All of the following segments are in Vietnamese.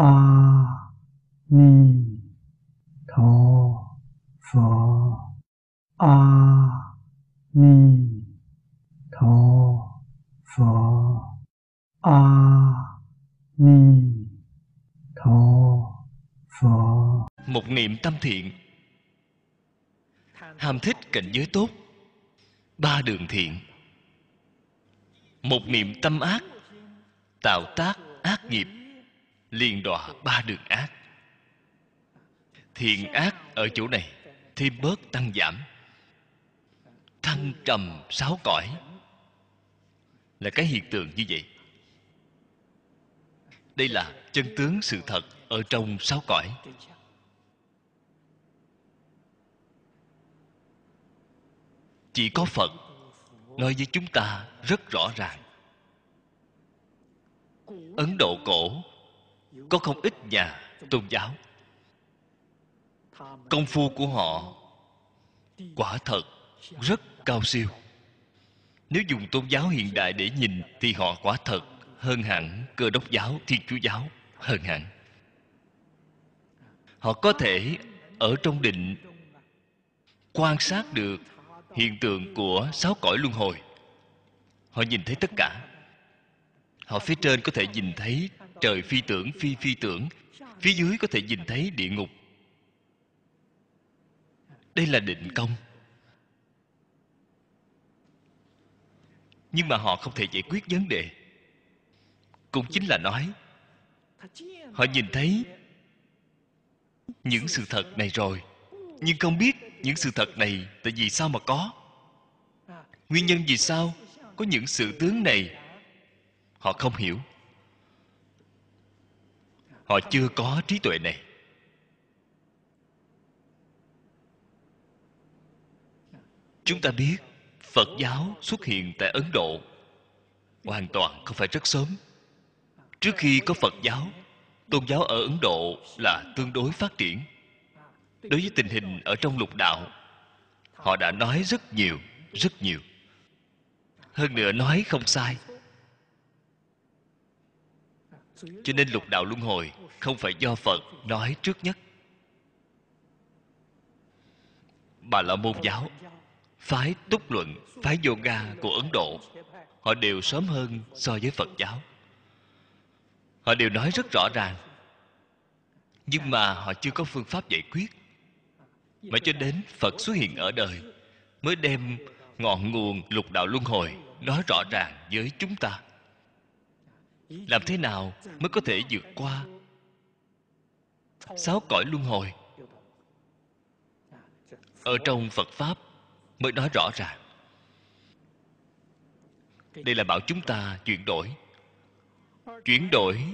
a ni tho pho a ni tho pho a ni tho pho một niệm tâm thiện. Ham thích cảnh giới tốt. Ba đường thiện. Một niệm tâm ác. Tạo tác ác nghiệp liền đọa ba đường ác. Thiện ác ở chỗ này thêm bớt tăng giảm. Thăng trầm sáu cõi. Là cái hiện tượng như vậy. Đây là chân tướng sự thật ở trong sáu cõi. Chỉ có phật nói với chúng ta rất rõ ràng. Ấn độ cổ có không ít nhà tôn giáo. Công phu của họ quả thật rất cao siêu. Nếu dùng tôn giáo hiện đại để nhìn thì họ quả thật hơn hẳn cơ đốc giáo, thiên chúa giáo, hơn hẳn. Họ có thể ở trong định quan sát được hiện tượng của sáu cõi luân hồi. Họ nhìn thấy tất cả. Họ phía trên có thể nhìn thấy trời phi tưởng, phi phi tưởng. Phía dưới có thể nhìn thấy địa ngục. Đây là định công. Nhưng mà họ không thể giải quyết vấn đề. Cũng chính là nói, họ nhìn thấy những sự thật này rồi. Nhưng không biết những sự thật này tại vì sao mà có. Nguyên nhân vì sao có những sự tướng này, họ không hiểu họ chưa có trí tuệ này. Chúng ta biết phật giáo xuất hiện tại ấn độ hoàn toàn không phải rất sớm. Trước khi có phật giáo, tôn giáo ở ấn độ là tương đối phát triển. Đối với tình hình ở trong lục đạo, họ đã nói rất nhiều rất nhiều. Hơn nữa nói không sai cho nên lục đạo luân hồi không phải do phật nói trước nhất. Bà la môn giáo, phái túc luận, phái yoga của ấn độ, họ đều sớm hơn so với phật giáo. Họ đều nói rất rõ ràng, nhưng mà họ chưa có phương pháp giải quyết. Mà cho đến phật xuất hiện ở đời, mới đem ngọn nguồn lục đạo luân hồi nói rõ ràng với chúng ta làm thế nào mới có thể vượt qua? Sáu cõi luân hồi. Ở trong phật pháp mới nói rõ ràng. Đây là bảo chúng ta chuyển đổi. Chuyển đổi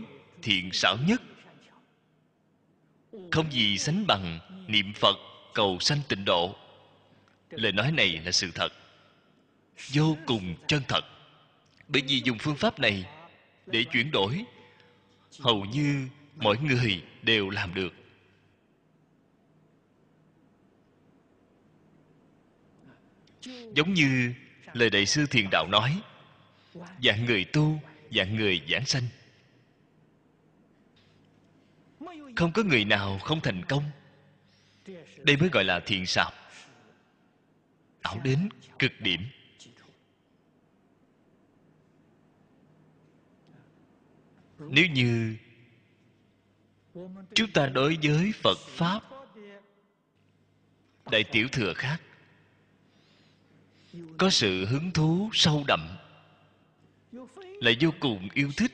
thiện xảo nhất. Không gì sánh bằng niệm phật cầu sanh tịnh độ. Lời nói này là sự thật. Vô cùng chân thật. Bởi vì dùng phương pháp này để chuyển đổi. Hầu như mọi người đều làm được. Giống như lời đại sư thiền đạo nói, dạng người tu, dạng người giảng sanh. Không có người nào không thành công. Đây mới gọi là thiện xảo ảo đến cực điểm. Nếu như chúng ta đối với phật pháp, đại tiểu thừa khác, có sự hứng thú sâu đậm lại vô cùng yêu thích.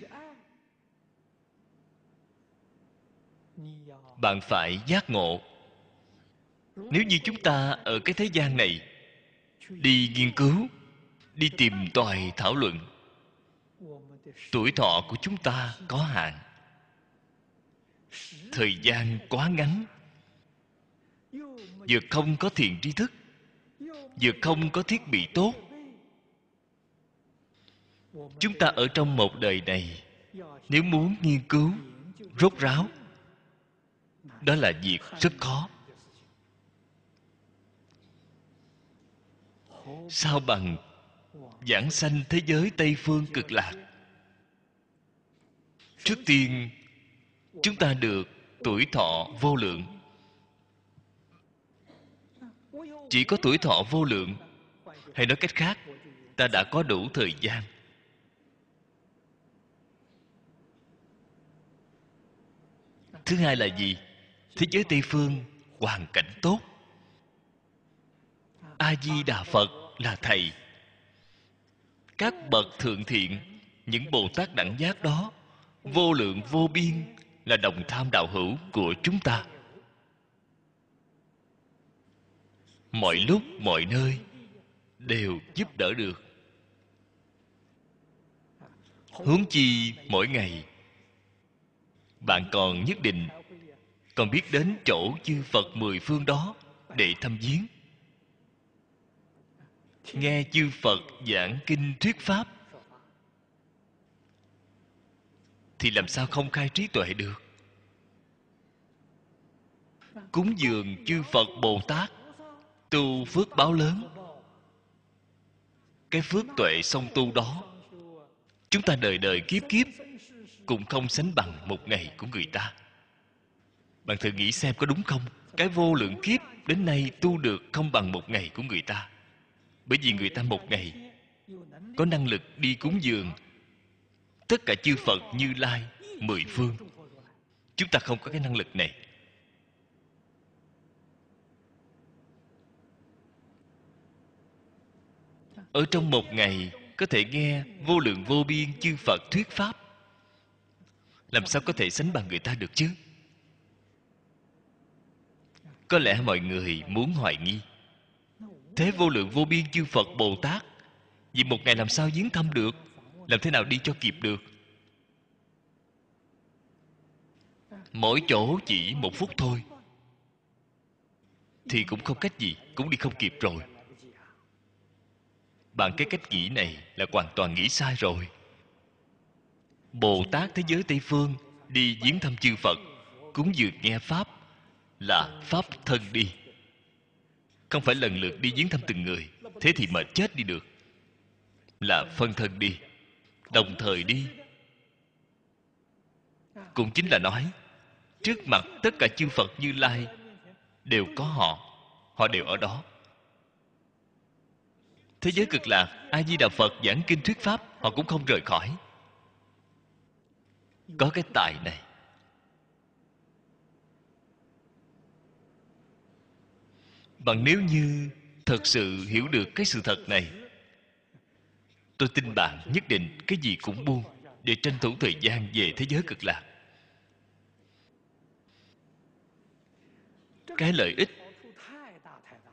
Bạn phải giác ngộ. Nếu như chúng ta ở cái thế gian này đi nghiên cứu, đi tìm tòi thảo luận tuổi thọ của chúng ta có hạn. Thời gian quá ngắn. Vừa không có thiện tri thức, vừa không có thiết bị tốt. Chúng ta ở trong một đời này, nếu muốn nghiên cứu, rốt ráo, đó là việc rất khó. Sao bằng giảng sanh thế giới tây phương cực lạc? Trước tiên, chúng ta được tuổi thọ vô lượng. Chỉ có tuổi thọ vô lượng, hay nói cách khác, ta đã có đủ thời gian. Thứ hai là gì? Thế giới tây phương hoàn cảnh tốt. A di đà phật là thầy. Các bậc thượng thiện, những bồ tát đẳng giác đó vô lượng vô biên là đồng tham đạo hữu của chúng ta. Mọi lúc, mọi nơi đều giúp đỡ được. Huống chi mỗi ngày, bạn còn nhất định còn biết đến chỗ chư phật mười phương đó để thăm viếng. Nghe chư phật giảng kinh thuyết pháp thì làm sao không khai trí tuệ được? Cúng dường chư phật bồ tát, tu phước báo lớn. Cái phước tuệ song tu đó, chúng ta đời đời kiếp kiếp cũng không sánh bằng một ngày của người ta. Bạn thử nghĩ xem có đúng không? Cái vô lượng kiếp đến nay tu được không bằng một ngày của người ta. Bởi vì người ta một ngày có năng lực đi cúng dường tất cả chư phật như lai, mười phương. Chúng ta không có cái năng lực này. Ở trong một ngày, có thể nghe vô lượng vô biên chư phật thuyết pháp. Làm sao có thể sánh bằng người ta được chứ? Có lẽ mọi người muốn hoài nghi. Thế vô lượng vô biên chư phật bồ tát, vì một ngày làm sao viếng thăm được? Làm thế nào đi cho kịp được? Mỗi chỗ chỉ một phút thôi. Thì cũng không cách gì, cũng đi không kịp rồi. Bạn cái cách nghĩ này là hoàn toàn nghĩ sai rồi. Bồ tát thế giới tây phương đi viếng thăm chư phật, cúng dường nghe pháp là pháp thân đi. Không phải lần lượt đi viếng thăm từng người, thế thì mệt chết đi được. Là phân thân đi đồng thời đi. Cũng chính là nói, trước mặt tất cả chư phật như lai đều có họ họ đều ở đó. Thế giới cực lạc a di đà phật giảng kinh thuyết pháp, họ cũng không rời khỏi. Có cái tài này. Bằng nếu như thật sự hiểu được cái sự thật này tôi tin bạn nhất định cái gì cũng buông để tranh thủ thời gian về thế giới cực lạc. Cái lợi ích,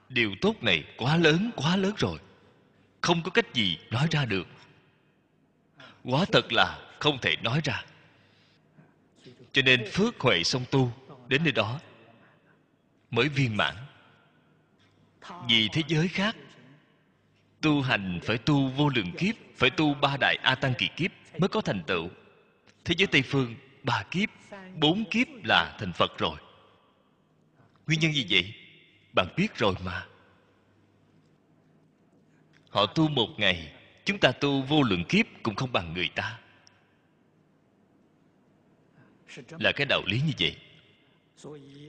điều tốt này quá lớn quá lớn rồi. Không có cách gì nói ra được. Quá thật là không thể nói ra. Cho nên phước huệ song tu đến nơi đó mới viên mãn. Vì thế giới khác, tu hành phải tu vô lượng kiếp phải tu ba đại a tăng kỳ kiếp mới có thành tựu. Thế giới tây phương, ba kiếp, bốn kiếp là thành phật rồi. Nguyên nhân gì vậy? Bạn biết rồi mà. Họ tu một ngày, chúng ta tu vô lượng kiếp cũng không bằng người ta. Là cái đạo lý như vậy.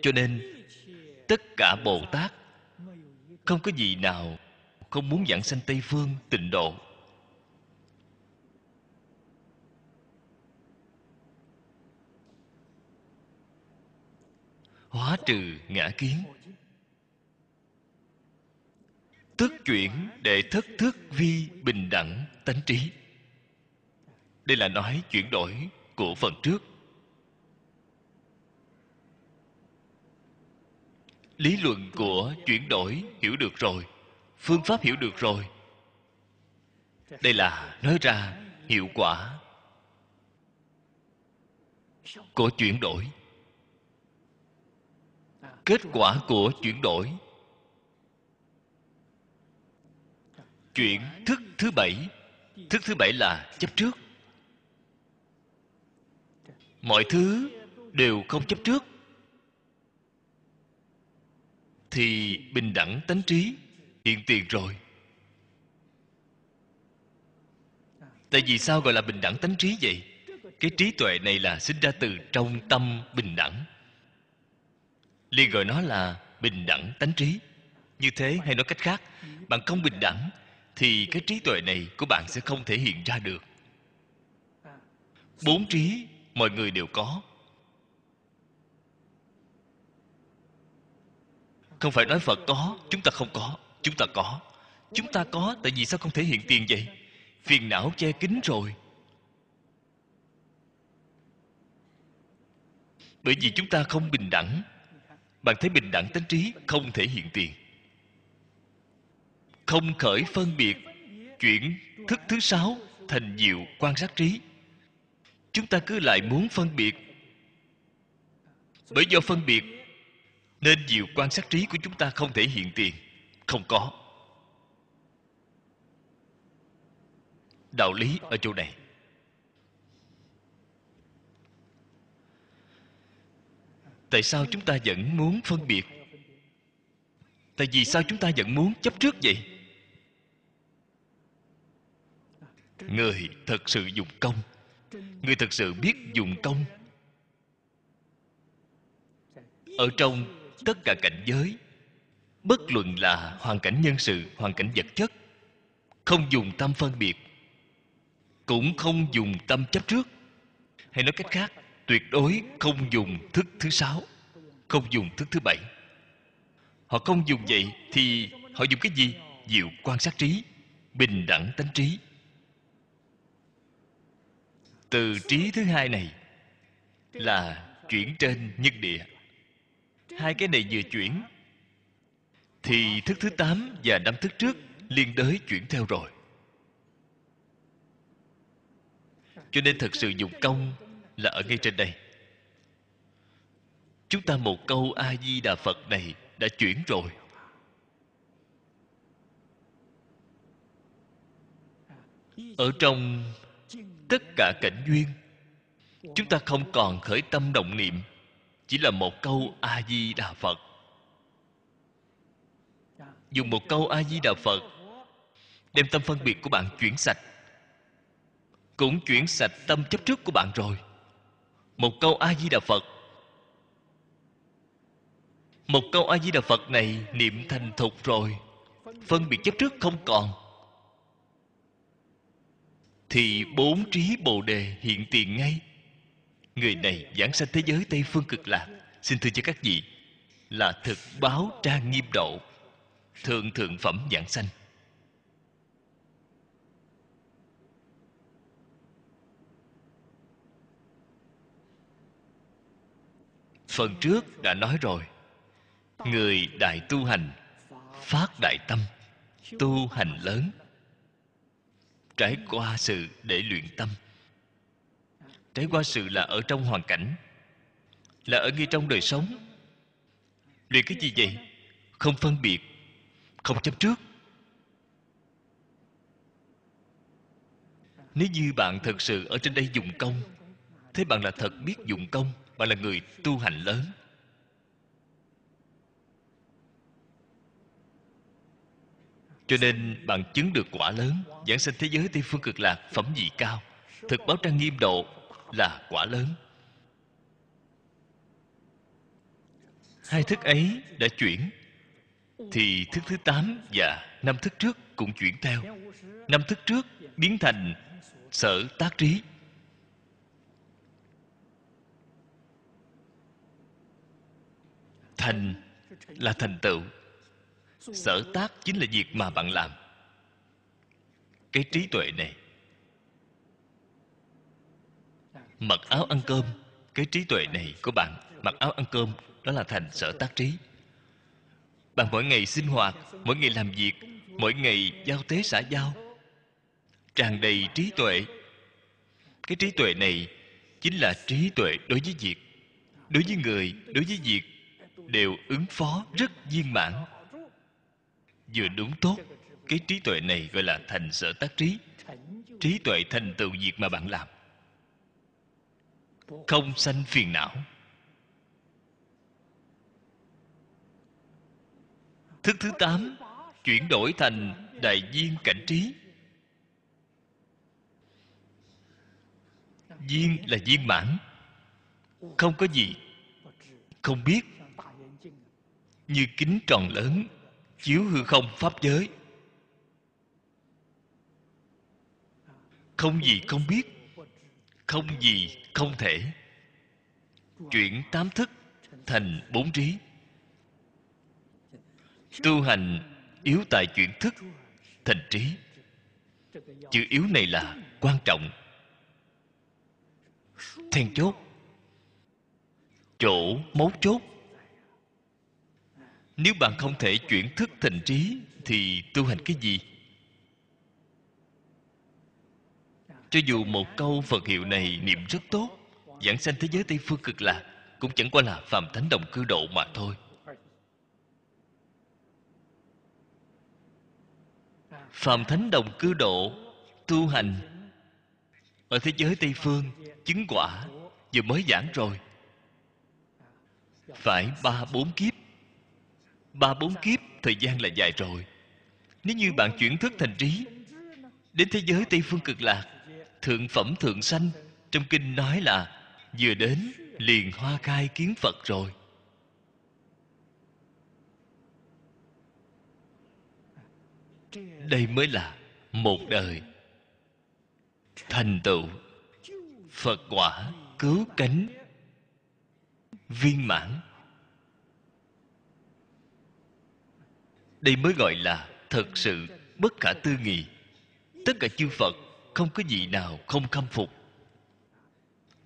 Cho nên, tất cả bồ tát, không có gì nào không muốn giảng sanh tây phương tịnh độ. Hóa trừ ngã kiến. Tức chuyển để thất thức vi bình đẳng tánh trí. Đây là nói chuyển đổi của phần trước. Lý luận của chuyển đổi hiểu được rồi, phương pháp hiểu được rồi. Đây là nói ra hiệu quả của chuyển đổi kết quả của chuyển đổi. Chuyển thức thứ bảy. Thức thứ bảy là chấp trước. Mọi thứ đều không chấp trước. Thì bình đẳng tánh trí, hiện tiền rồi. Tại vì sao gọi là bình đẳng tánh trí vậy? Cái trí tuệ này là sinh ra từ trong tâm bình đẳng liền gọi nó là bình đẳng tánh trí. Như thế hay nói cách khác, bạn không bình đẳng thì cái trí tuệ này của bạn sẽ không thể hiện ra được. Bốn trí mọi người đều có. Không phải nói phật có, chúng ta không có, chúng ta có. Chúng ta có, tại vì sao không thể hiện tiền vậy? Phiền não che kín rồi. Bởi vì chúng ta không bình đẳng bạn thấy bình đẳng tánh trí không thể hiện tiền. Không khởi phân biệt, chuyển thức thứ sáu thành diệu quan sát trí. Chúng ta cứ lại muốn phân biệt. Bởi do phân biệt, nên diệu quan sát trí của chúng ta không thể hiện tiền. Không có. Đạo lý ở chỗ này. Tại sao chúng ta vẫn muốn phân biệt? Tại vì sao chúng ta vẫn muốn chấp trước vậy? Người thật sự dùng công. Người thật sự biết dùng công. Ở trong tất cả cảnh giới, bất luận là hoàn cảnh nhân sự, hoàn cảnh vật chất, không dùng tâm phân biệt, cũng không dùng tâm chấp trước. Hay nói cách khác tuyệt đối không dùng thức thứ sáu, không dùng thức thứ bảy. Họ không dùng vậy thì họ dùng cái gì? Diệu quan sát trí, bình đẳng tánh trí. Từ trí thứ hai này là chuyển trên nhân địa. Hai cái này vừa chuyển, thì thức thứ tám và năm thức trước liên đới chuyển theo rồi. Cho nên thật sự dụng công là ở ngay trên đây. Chúng ta một câu a di đà phật này đã chuyển rồi. Ở trong tất cả cảnh duyên, chúng ta không còn khởi tâm động niệm, chỉ là một câu a di đà phật. Dùng một câu a di đà phật, đem tâm phân biệt của bạn chuyển sạch, cũng chuyển sạch tâm chấp trước của bạn rồi một câu a di đà phật. Một câu a di đà phật này niệm thành thục rồi, phân biệt chấp trước không còn. Thì bốn trí bồ đề hiện tiền ngay. Người này giảng sanh thế giới tây phương cực lạc. Xin thưa cho các vị, là thực báo trang nghiêm độ, thượng thượng phẩm giảng sanh. Phần trước đã nói rồi. Người đại tu hành, phát đại tâm, tu hành lớn. Trải qua sự để luyện tâm. Trải qua sự là ở trong hoàn cảnh, là ở ngay trong đời sống. Luyện cái gì vậy? Không phân biệt, không chấp trước. Nếu như bạn thật sự ở trên đây dùng công thế bạn là thật biết dụng công bạn là người tu hành lớn. Cho nên bạn chứng được quả lớn, giảng sanh thế giới tây phương cực lạc phẩm vị cao. Thực báo trang nghiêm độ là quả lớn. Hai thức ấy đã chuyển. Thì thức thứ tám và năm thức trước cũng chuyển theo. Năm thức trước biến thành sở tác trí. Thành là thành tựu sở tác chính là việc mà bạn làm. Cái trí tuệ này, mặc áo ăn cơm, cái trí tuệ này của bạn mặc áo ăn cơm, đó là thành sở tác trí. Bạn mỗi ngày sinh hoạt, mỗi ngày làm việc, mỗi ngày giao tế xã giao, tràn đầy trí tuệ. Cái trí tuệ này chính là trí tuệ đối với việc, đối với người, đối với việc đều ứng phó rất viên mãn. Vừa đúng tốt, cái trí tuệ này gọi là thành sở tác trí. Trí tuệ thành tựu việc mà bạn làm. Không sanh phiền não. Thức thứ tám, chuyển đổi thành đại viên cảnh trí. Viên là viên mãn. Không có gì không biết như kính tròn lớn, chiếu hư không pháp giới. Không gì không biết, không gì không thể. Chuyển tám thức thành bốn trí. Tu hành yếu tại chuyển thức thành trí. Chữ yếu này là quan trọng. Then chốt, chỗ mấu chốt nếu bạn không thể chuyển thức thành trí, thì tu hành cái gì? Cho dù một câu phật hiệu này niệm rất tốt, giảng sanh thế giới tây phương cực lạc, cũng chẳng qua là phàm thánh đồng cư độ mà thôi. Phàm thánh đồng cư độ, tu hành ở thế giới tây phương, chứng quả, vừa mới giảng rồi, phải ba bốn kiếp ba bốn kiếp, thời gian là dài rồi. Nếu như bạn chuyển thức thành trí, đến thế giới tây phương cực lạc, thượng phẩm thượng sanh, trong kinh nói là, vừa đến, liền hoa khai kiến phật rồi. Đây mới là một đời. Thành tựu. Phật quả cứu cánh. Viên mãn. Đây mới gọi là thật sự bất khả tư nghị. Tất cả chư phật không có gì nào không khâm phục.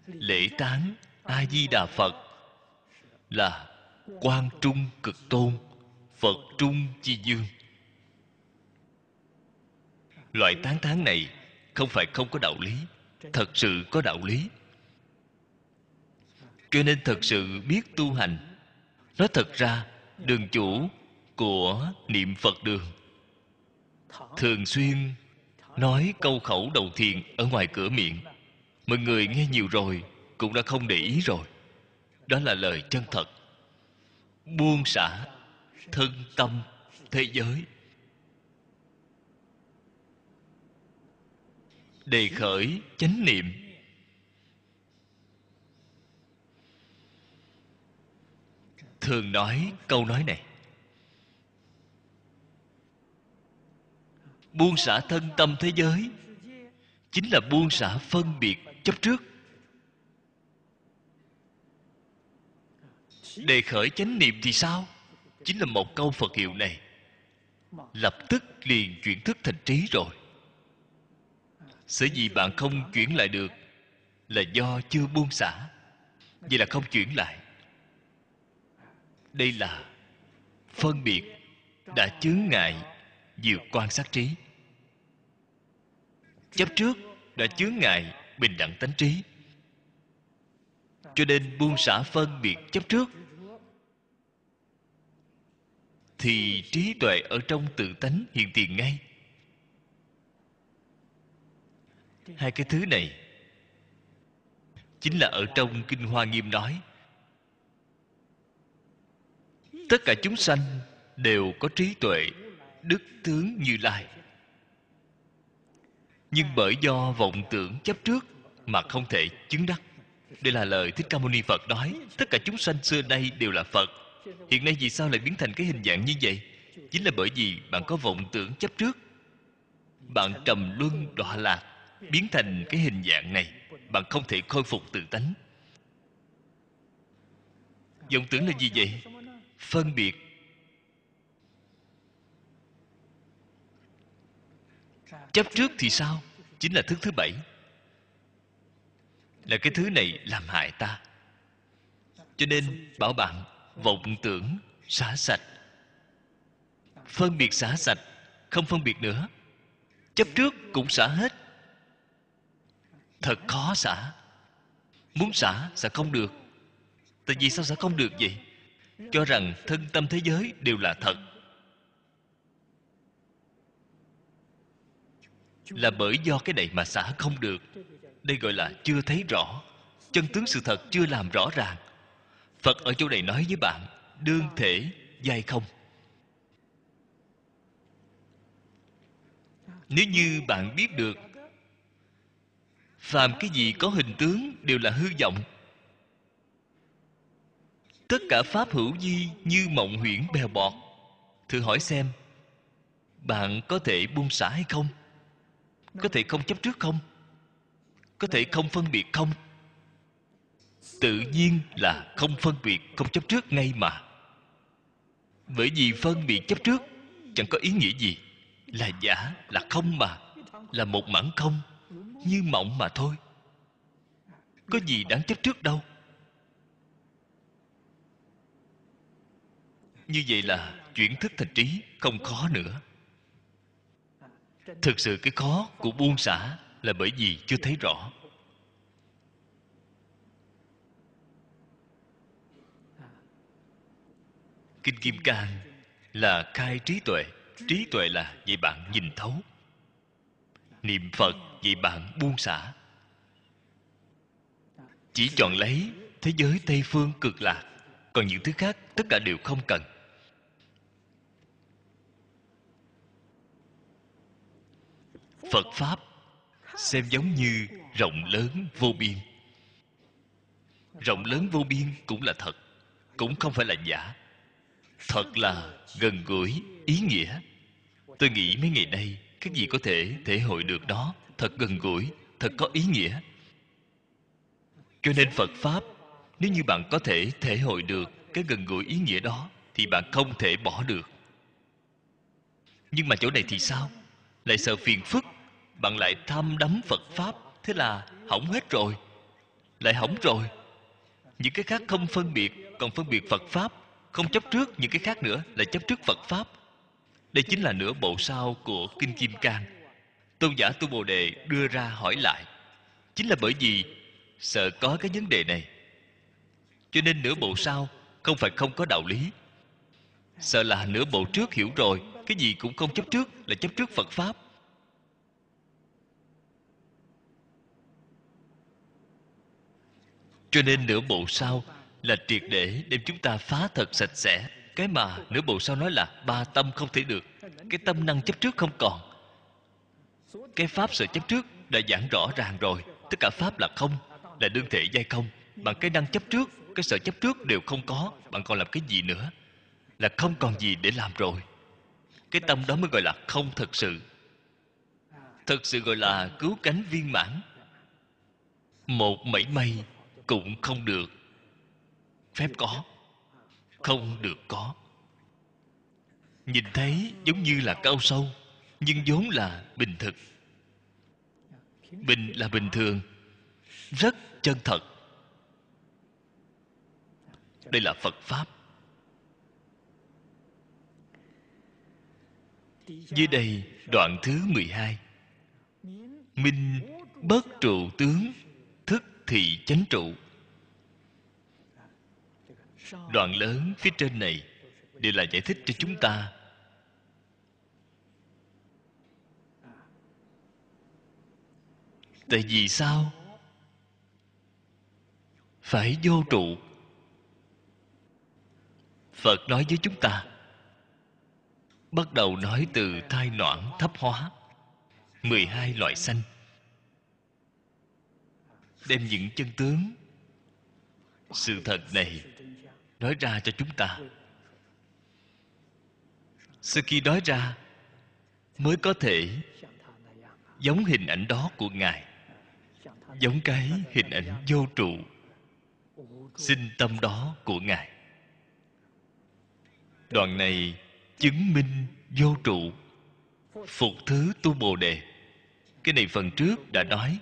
Lễ tán a di đà phật là quan trung cực tôn, phật trung chi dương. Loại tán tán này không phải không có đạo lý, thật sự có đạo lý. Cho nên thật sự biết tu hành nói thật ra đường chủ của niệm phật đường. Thường xuyên nói câu khẩu đầu thiền ở ngoài cửa miệng. Mọi người nghe nhiều rồi cũng đã không để ý rồi. Đó là lời chân thật. Buông xả thân tâm thế giới. Đề khởi chánh niệm. Thường nói câu nói này buông xả thân tâm thế giới. Chính là buông xả phân biệt chấp trước. Đề khởi chánh niệm thì sao? Chính là một câu phật hiệu này. Lập tức liền chuyển thức thành trí rồi. Sở dĩ bạn không chuyển lại được là do chưa buông xả. Vậy là không chuyển lại. Đây là phân biệt đã chướng ngại vượt quan sát trí chấp trước đã chướng ngại bình đẳng tánh trí. Cho nên buông xả phân biệt chấp trước, thì trí tuệ ở trong tự tánh hiện tiền ngay. Hai cái thứ này chính là ở trong kinh hoa nghiêm nói, tất cả chúng sanh đều có trí tuệ đức tướng như lai nhưng bởi do vọng tưởng chấp trước mà không thể chứng đắc. Đây là lời thích ca mâu ni phật nói tất cả chúng sanh xưa nay đều là phật. Hiện nay vì sao lại biến thành cái hình dạng như vậy? Chính là bởi vì bạn có vọng tưởng chấp trước. Bạn trầm luân đọa lạc biến thành cái hình dạng này. Bạn không thể khôi phục tự tánh. Vọng tưởng là gì vậy? Phân biệt chấp trước thì sao? Chính là thức thứ bảy. Là cái thứ này làm hại ta. Cho nên bảo bạn vọng tưởng xả sạch. Phân biệt xả sạch, không phân biệt nữa. Chấp trước cũng xả hết. Thật khó xả. Muốn xả sẽ không được. Tại vì sao sẽ không được vậy? Cho rằng thân tâm thế giới đều là thật. Là bởi do cái này mà xả không được. Đây gọi là chưa thấy rõ. Chân tướng sự thật chưa làm rõ ràng. Phật ở chỗ này nói với bạn, đương thể, dai không? Nếu như bạn biết được, phàm cái gì có hình tướng đều là hư vọng. Tất cả pháp hữu di như mộng huyễn bèo bọt. Thử hỏi xem, bạn có thể buông xả hay không? Có thể không chấp trước không? Có thể không phân biệt không? Tự nhiên là không phân biệt, không chấp trước ngay mà. Bởi vì phân biệt chấp trước chẳng có ý nghĩa gì. Là giả, là không mà. Là một mảng không, như mộng mà thôi. Có gì đáng chấp trước đâu. Như vậy là chuyển thức thành trí, không khó nữa thực sự cái khó của buông xả là bởi vì chưa thấy rõ. Kinh kim cang là khai trí tuệ. Trí tuệ là vậy bạn nhìn thấu. Niệm phật vậy bạn buông xả. Chỉ chọn lấy thế giới tây phương cực lạc. Còn những thứ khác, tất cả đều không cần. Phật pháp xem giống như rộng lớn vô biên. Rộng lớn vô biên cũng là thật, cũng không phải là giả. Thật là gần gũi, ý nghĩa. Tôi nghĩ mấy ngày nay các gì có thể thể hội được đó, thật gần gũi, thật có ý nghĩa. Cho nên phật pháp, nếu như bạn có thể thể hội được cái gần gũi ý nghĩa đó, thì bạn không thể bỏ được. Nhưng mà chỗ này thì sao? Lại sợ phiền phức bạn lại tham đắm phật pháp, thế là hỏng hết rồi. Lại hỏng rồi. Những cái khác không phân biệt, còn phân biệt phật pháp. Không chấp trước những cái khác nữa là chấp trước phật pháp. Đây chính là nửa bộ sau của kinh kim cang. Tôn giả tu bồ đề đưa ra hỏi lại, chính là bởi vì sợ có cái vấn đề này. Cho nên nửa bộ sau không phải không có đạo lý. Sợ là nửa bộ trước hiểu rồi, cái gì cũng không chấp trước là chấp trước phật pháp. Cho nên nửa bộ sau là triệt để đem chúng ta phá thật sạch sẽ. Cái mà nửa bộ sau nói là ba tâm không thể được, cái tâm năng chấp trước không còn. Cái pháp sở chấp trước đã giảng rõ ràng rồi, tất cả pháp là không, là đương thể giai không. Bằng cái năng chấp trước, cái sở chấp trước đều không có, bạn còn làm cái gì nữa? Là không còn gì để làm rồi. Cái tâm đó mới gọi là không thật sự. Thật sự gọi là cứu cánh viên mãn. Một mảy may cũng không được. Phép có, không được có. Nhìn thấy giống như là cao sâu, nhưng vốn là bình thực. Bình là bình thường, rất chân thật. Đây là phật pháp. Dưới đây đoạn thứ 12 Minh bất trụ tướng thị thì chánh trụ. Đoạn lớn phía trên này Đều là giải thích cho chúng ta. Tại vì sao? Phải vô trụ. Phật nói với chúng ta, Bắt đầu nói từ thai noãn thấp hóa 12 loại sanh. Đem những chân tướng. Sự thật này Nói ra cho chúng ta. Sau khi nói ra, Mới có thể Giống hình ảnh đó của Ngài, Giống cái hình ảnh vô trụ, Sinh tâm đó của Ngài. Đoạn này chứng minh vô trụ, Phục thứ tu Bồ Đề. Cái này phần trước đã nói.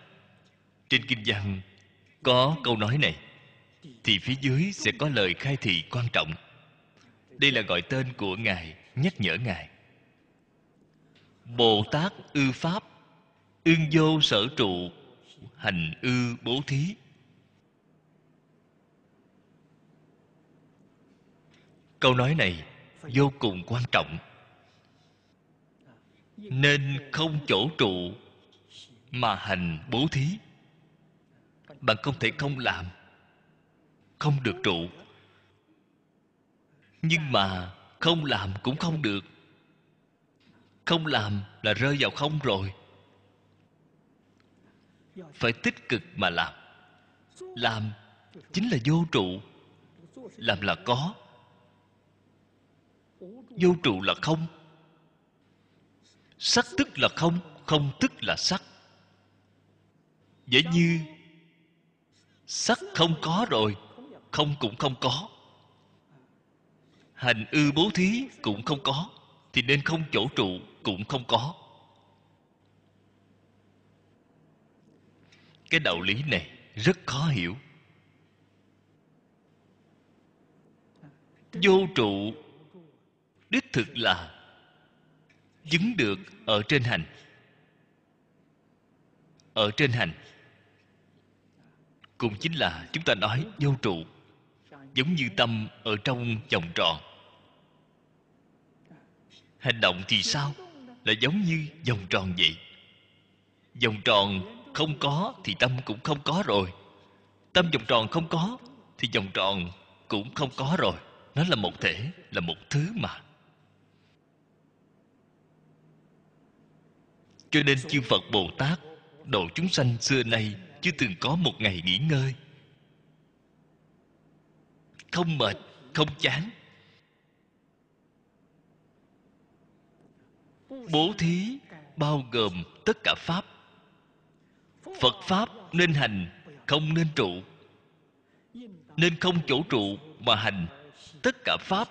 Trên Kinh văn Có câu nói này, Thì phía dưới sẽ có lời khai thị quan trọng. Đây là gọi tên của Ngài, Nhắc nhở Ngài. Bồ Tát ư Pháp Ưng vô sở trụ, Hành ư bố thí. Câu nói này vô cùng quan trọng. Nên không chỗ trụ mà hành bố thí bạn không thể không làm. Không được trụ. Nhưng mà không làm cũng không được. Không làm là rơi vào không rồi. Phải tích cực mà làm. Làm chính là vô trụ. Làm là có. Vô trụ là không. Sắc tức là không không tức là sắc. Dễ như sắc không có rồi, không cũng không có. Hành ư bố thí cũng không có, thì nên không chỗ trụ cũng không có. Cái đạo lý này rất khó hiểu. Vô trụ, đích thực là chứng được ở trên hành. Ở trên hành cũng chính là chúng ta nói vô trụ, giống như tâm ở trong vòng tròn. Hành động thì sao là giống như vòng tròn vậy? Vòng tròn không có thì tâm cũng không có rồi. Tâm vòng tròn không có thì vòng tròn cũng không có rồi. Nó là một thể, là một thứ mà. Cho nên chư phật bồ tát, độ chúng sanh xưa nay chưa từng có một ngày nghỉ ngơi. Không mệt, không chán. Bố thí bao gồm tất cả pháp. Phật pháp nên hành, không nên trụ. Nên không chỗ trụ mà hành tất cả pháp.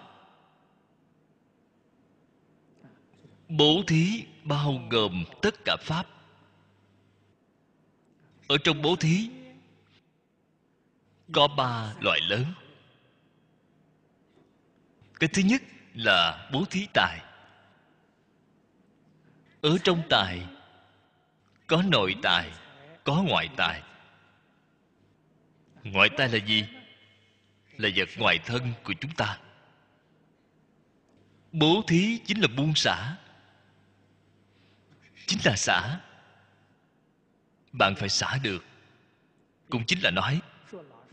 Bố thí bao gồm tất cả pháp ở trong bố thí, có ba loại lớn. Cái thứ nhất là bố thí tài. Ở trong tài, có nội tài, có ngoại tài. Ngoại tài là gì? Là vật ngoài thân của chúng ta. Bố thí chính là buông xả. Chính là xả bạn phải xả được. Cũng chính là nói.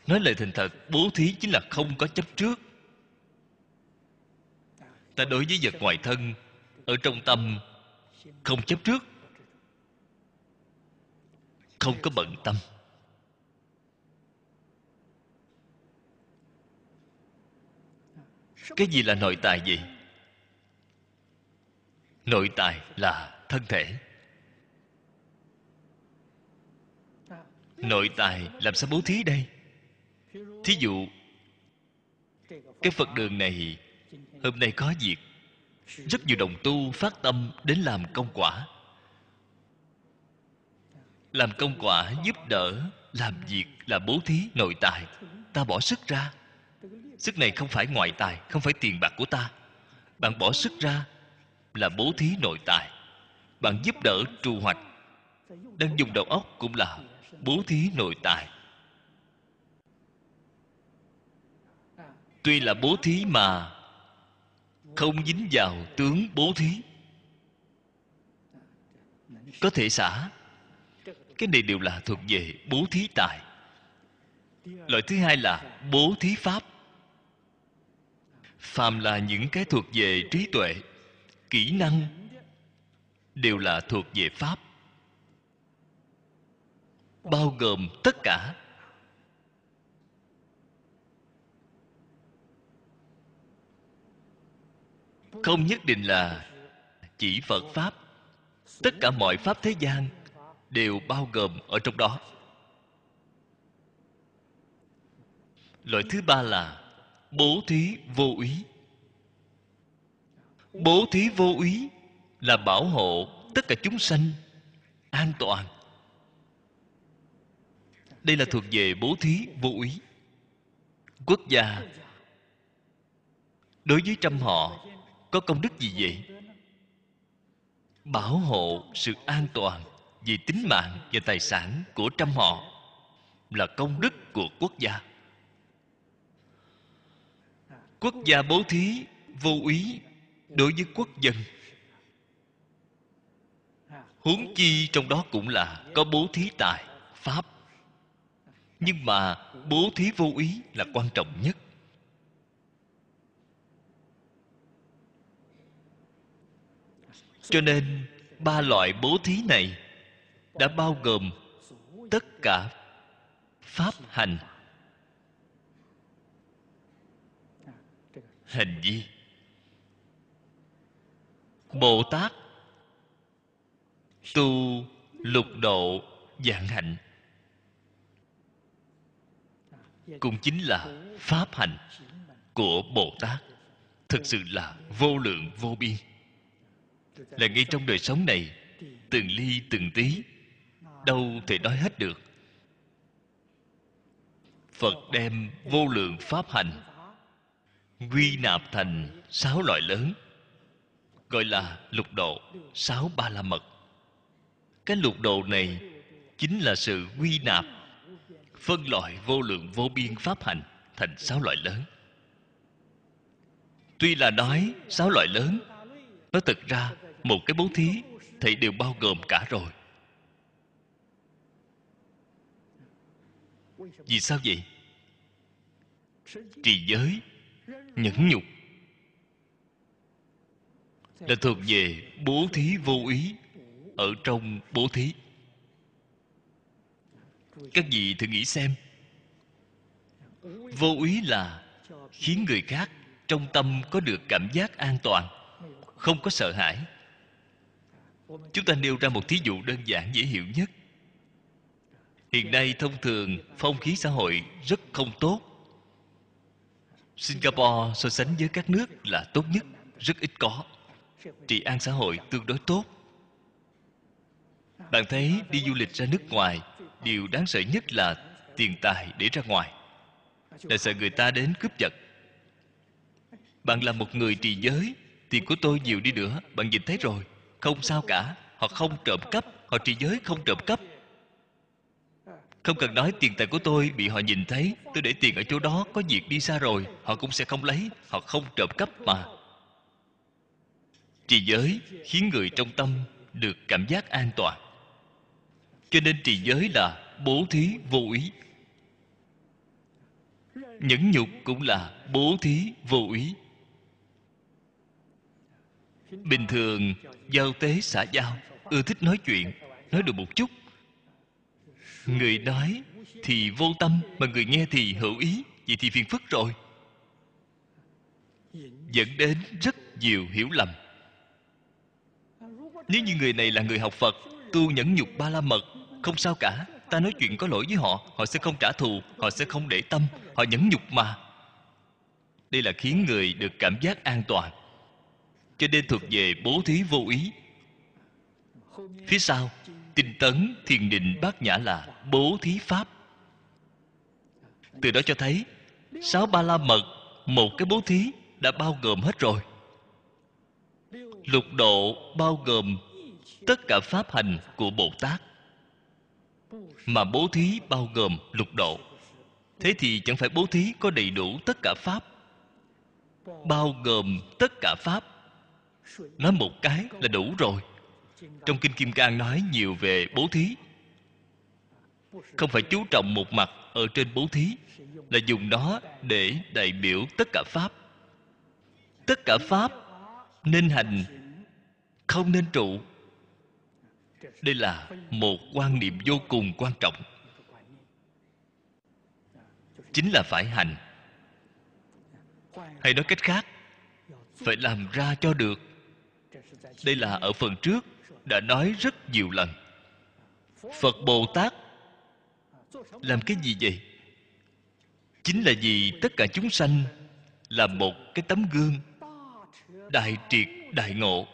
Nói lời thành thật, bố thí chính là không có chấp trước. Ta đối với vật ngoài thân, ở trong tâm, không chấp trước. Không có bận tâm. Cái gì là nội tài gì nội tài là thân thể. Nội tài làm sao bố thí đây? Thí dụ, cái phật đường này, hôm nay có việc. Rất nhiều đồng tu phát tâm đến làm công quả. Làm công quả giúp đỡ, làm việc là bố thí, nội tài. Ta bỏ sức ra. Sức này không phải ngoại tài, không phải tiền bạc của ta. Bạn bỏ sức ra là bố thí nội tài. Bạn giúp đỡ trù hoạch. Đang dùng đầu óc cũng là bố thí nội tài. Tuy là bố thí mà không dính vào tướng bố thí. Có thể xả, cái này đều là thuộc về bố thí tài. Loại thứ hai là bố thí pháp. Phàm là những cái thuộc về trí tuệ, kỹ năng đều là thuộc về pháp bao gồm tất cả. Không nhất định là chỉ phật pháp. Tất cả mọi pháp thế gian đều bao gồm ở trong đó. Loại thứ ba là bố thí vô úy bố thí vô úy là bảo hộ tất cả chúng sanh an toàn đây là thuộc về bố thí, vô úy. Quốc gia. Đối với trăm họ, có công đức gì vậy? Bảo hộ sự an toàn về tính mạng và tài sản của trăm họ là công đức của quốc gia. Quốc gia bố thí, vô úy đối với quốc dân. Huống chi trong đó cũng là có bố thí tài, pháp nhưng mà bố thí vô ý là quan trọng nhất. Cho nên, ba loại bố thí này đã bao gồm tất cả pháp hành hành vi, bồ tát, tu lục độ dạng hạnh cũng chính là pháp hành của bồ tát thực sự là vô lượng, vô biên. Là ngay trong đời sống này, từng ly, từng tí, đâu thể nói hết được. Phật đem vô lượng pháp hành, quy nạp thành sáu loại lớn, gọi là lục độ, sáu ba la mật. Cái lục độ này chính là sự quy nạp phân loại vô lượng vô biên pháp hành thành sáu loại lớn. Tuy là nói sáu loại lớn, nó thực ra một cái bố thí thì đều bao gồm cả rồi. Vì sao vậy? Trì giới, nhẫn nhục là thuộc về bố thí vô ý ở trong bố thí các vị thử nghĩ xem. Vô ý là khiến người khác trong tâm có được cảm giác an toàn, không có sợ hãi. Chúng ta nêu ra một thí dụ đơn giản dễ hiểu nhất. Hiện nay thông thường phong khí xã hội rất không tốt. Singapore so sánh với các nước là tốt nhất, rất ít có. Trị an xã hội tương đối tốt. Bạn thấy đi du lịch ra nước ngoài điều đáng sợ nhất là tiền tài để ra ngoài. Là sợ người ta đến cướp giật. Bạn là một người trì giới tiền của tôi nhiều đi nữa. Bạn nhìn thấy rồi, không sao cả. Họ không trộm cắp, họ trì giới không trộm cắp. Không cần nói tiền tài của tôi bị họ nhìn thấy. Tôi để tiền ở chỗ đó, có việc đi xa rồi, họ cũng sẽ không lấy. Họ không trộm cắp mà. Trì giới khiến người trong tâm được cảm giác an toàn cho nên trì giới là bố thí vô ý. Nhẫn nhục cũng là bố thí vô ý. Bình thường, giao tế xã giao, ưa thích nói chuyện, nói được một chút. Người nói thì vô tâm, mà người nghe thì hữu ý, vậy thì phiền phức rồi. Dẫn đến rất nhiều hiểu lầm. Nếu như người này là người học phật tu nhẫn nhục ba la mật, không sao cả. Ta nói chuyện có lỗi với họ họ sẽ không trả thù, họ sẽ không để tâm, họ nhẫn nhục mà. Đây là khiến người được cảm giác an toàn. Cho nên thuộc về bố thí vô ý. Phía sau, tinh tấn thiền định bát nhã là bố thí pháp. Từ đó cho thấy, sáu ba la mật, một cái bố thí đã bao gồm hết rồi. Lục độ bao gồm tất cả pháp hành của bồ tát. Mà bố thí bao gồm lục độ. Thế thì chẳng phải bố thí có đầy đủ tất cả pháp? Bao gồm tất cả pháp? Nói một cái là đủ rồi. Trong kinh kim cang nói nhiều về bố thí. Không phải chú trọng một mặt ở trên bố thí, là dùng nó để đại biểu tất cả pháp. Tất cả pháp nên hành, không nên trụ đây là một quan niệm vô cùng quan trọng. Chính là phải hành. Hay nói cách khác, phải làm ra cho được. Đây là ở phần trước đã nói rất nhiều lần. Phật bồ tát làm cái gì vậy? Chính là vì tất cả chúng sanh là một cái tấm gương đại triệt, đại ngộ.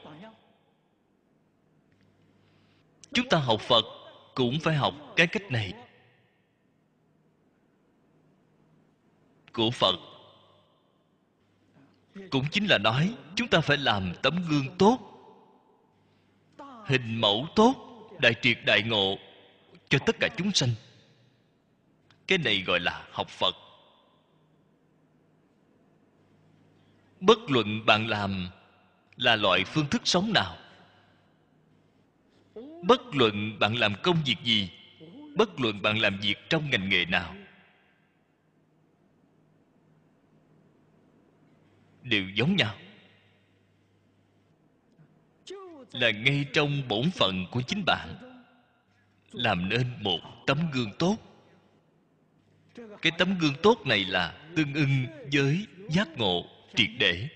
Chúng ta học phật cũng phải học cái cách này. Của phật cũng chính là nói chúng ta phải làm tấm gương tốt, hình mẫu tốt, đại triệt đại ngộ cho tất cả chúng sanh. Cái này gọi là học phật. Bất luận bạn làm là loại phương thức sống nào bất luận bạn làm công việc gì, bất luận bạn làm việc trong ngành nghề nào, đều giống nhau. Là ngay trong bổn phận của chính bạn, làm nên một tấm gương tốt. Cái tấm gương tốt này là tương ưng với giác ngộ triệt để.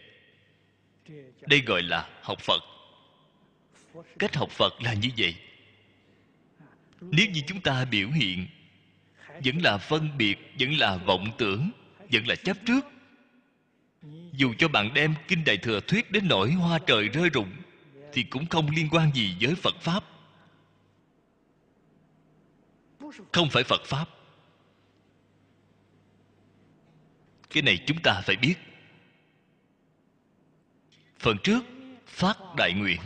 Đây gọi là học phật cách học phật là như vậy. Nếu như chúng ta biểu hiện, vẫn là phân biệt, vẫn là vọng tưởng, vẫn là chấp trước. Dù cho bạn đem kinh đại thừa thuyết đến nỗi hoa trời rơi rụng, thì cũng không liên quan gì với phật pháp. Không phải phật pháp. Cái này chúng ta phải biết. Phần trước, phát đại nguyện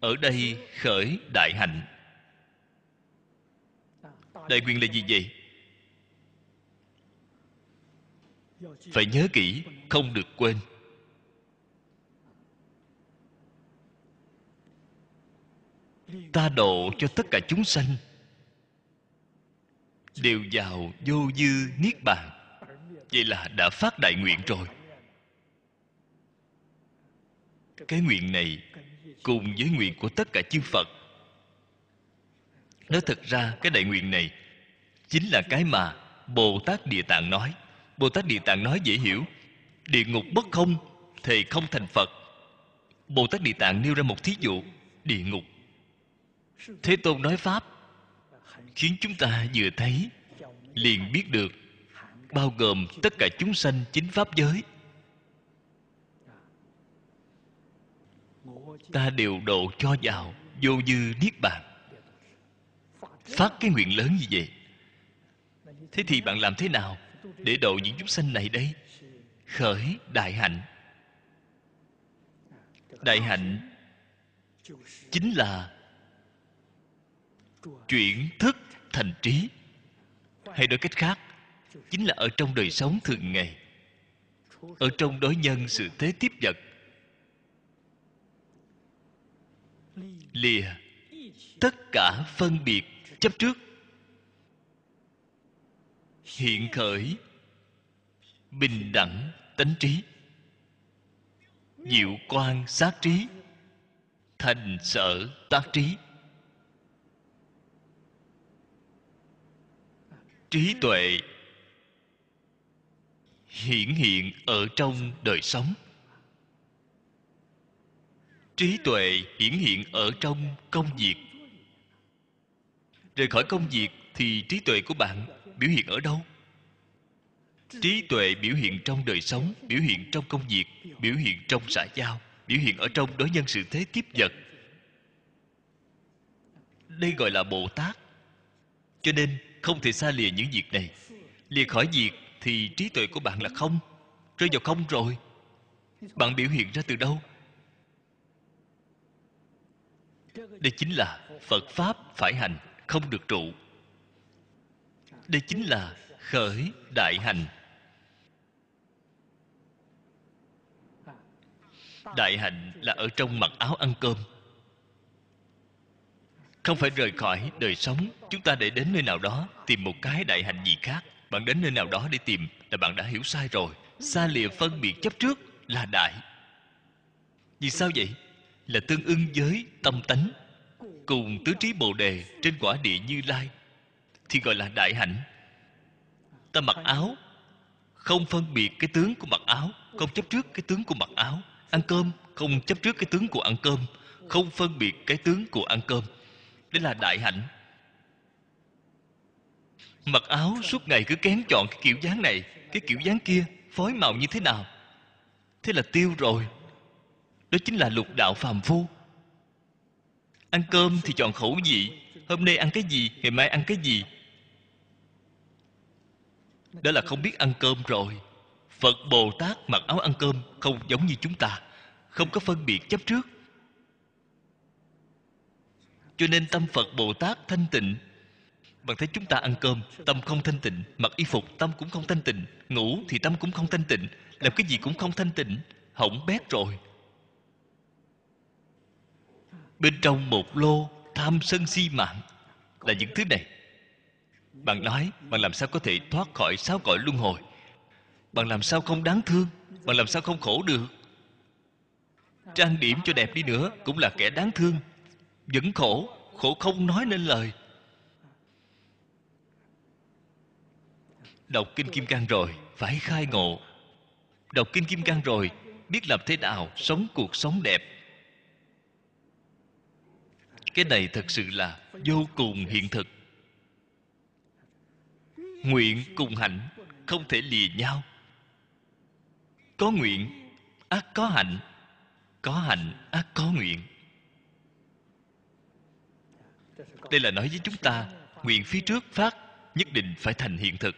ở đây khởi đại hạnh. Đại nguyện là gì vậy? Phải nhớ kỹ, không được quên. Ta độ cho tất cả chúng sanh. Đều vào vô dư niết bàn. Vậy là đã phát đại nguyện rồi. Cái nguyện này cùng với nguyện của tất cả chư phật. Nói thật ra, cái đại nguyện này chính là cái mà bồ tát địa tạng nói. Bồ tát địa tạng nói dễ hiểu, địa ngục bất không thì không thành phật. Bồ tát địa tạng nêu ra một thí dụ, địa ngục. Thế tôn nói pháp, khiến chúng ta vừa thấy, liền biết được bao gồm tất cả chúng sanh chính pháp giới. Ta đều độ cho vào, vô dư niết bàn. Phát cái nguyện lớn như vậy. Thế thì bạn làm thế nào để độ những chúng sanh này đây? Khởi đại hạnh. Đại hạnh chính là chuyển thức thành trí. Hay nói cách khác, chính là ở trong đời sống thường ngày, ở trong đối nhân sự thế tiếp vật lìa. Tất cả phân biệt chấp trước. Hiện khởi. Bình đẳng tánh trí. Diệu quan sát trí. Thành sở tác trí. Trí tuệ hiển hiện ở trong đời sống trí tuệ hiển hiện ở trong công việc. Rời khỏi công việc thì trí tuệ của bạn biểu hiện ở đâu? Trí tuệ biểu hiện trong đời sống, biểu hiện trong công việc, biểu hiện trong xã giao, biểu hiện ở trong đối nhân sự thế tiếp vật. Đây gọi là bồ tát. Cho nên không thể xa lìa những việc này. Lìa khỏi việc thì trí tuệ của bạn là không. Rơi vào không rồi. Bạn biểu hiện ra từ đâu? Đây chính là phật pháp phải hành, không được trụ. Đây chính là khởi đại hành. Đại hạnh là ở trong mặc áo ăn cơm. Không phải rời khỏi đời sống, chúng ta để đến nơi nào đó tìm một cái đại hạnh gì khác. Bạn đến nơi nào đó để tìm là bạn đã hiểu sai rồi. Xa lìa phân biệt chấp trước là đại. Vì sao vậy? Là tương ưng với tâm tánh, cùng tứ trí bồ đề trên quả địa như lai, thì gọi là đại hạnh. Ta mặc áo, không phân biệt cái tướng của mặc áo, không chấp trước cái tướng của mặc áo. Ăn cơm, không chấp trước cái tướng của ăn cơm, không phân biệt cái tướng của ăn cơm. Đó là đại hạnh. Mặc áo suốt ngày cứ kén chọn cái kiểu dáng này, cái kiểu dáng kia, phối màu như thế nào? Thế là tiêu rồi đó chính là lục đạo phàm phu. Ăn cơm thì chọn khẩu vị. Hôm nay ăn cái gì, ngày mai ăn cái gì? Đó là không biết ăn cơm rồi. Phật bồ tát mặc áo ăn cơm không giống như chúng ta. Không có phân biệt chấp trước. Cho nên tâm phật bồ tát thanh tịnh. Bạn thấy chúng ta ăn cơm, tâm không thanh tịnh. Mặc y phục, tâm cũng không thanh tịnh. Ngủ thì tâm cũng không thanh tịnh. Làm cái gì cũng không thanh tịnh. Hỏng bét rồi bên trong một lô tham sân si mạng. Là những thứ này. Bạn nói, bạn làm sao có thể thoát khỏi sáu cõi luân hồi? Bạn làm sao không đáng thương? Bạn làm sao không khổ được? Trang điểm cho đẹp đi nữa cũng là kẻ đáng thương. Vẫn khổ khổ không nói nên lời. Đọc kinh kim cang rồi, phải khai ngộ. Đọc kinh kim cang rồi, biết làm thế nào sống cuộc sống đẹp cái này thật sự là vô cùng hiện thực. Nguyện cùng hạnh không thể lìa nhau. Có nguyện, ác có hạnh. Có hạnh, ác có nguyện. Đây là nói với chúng ta, nguyện phía trước phát nhất định phải thành hiện thực.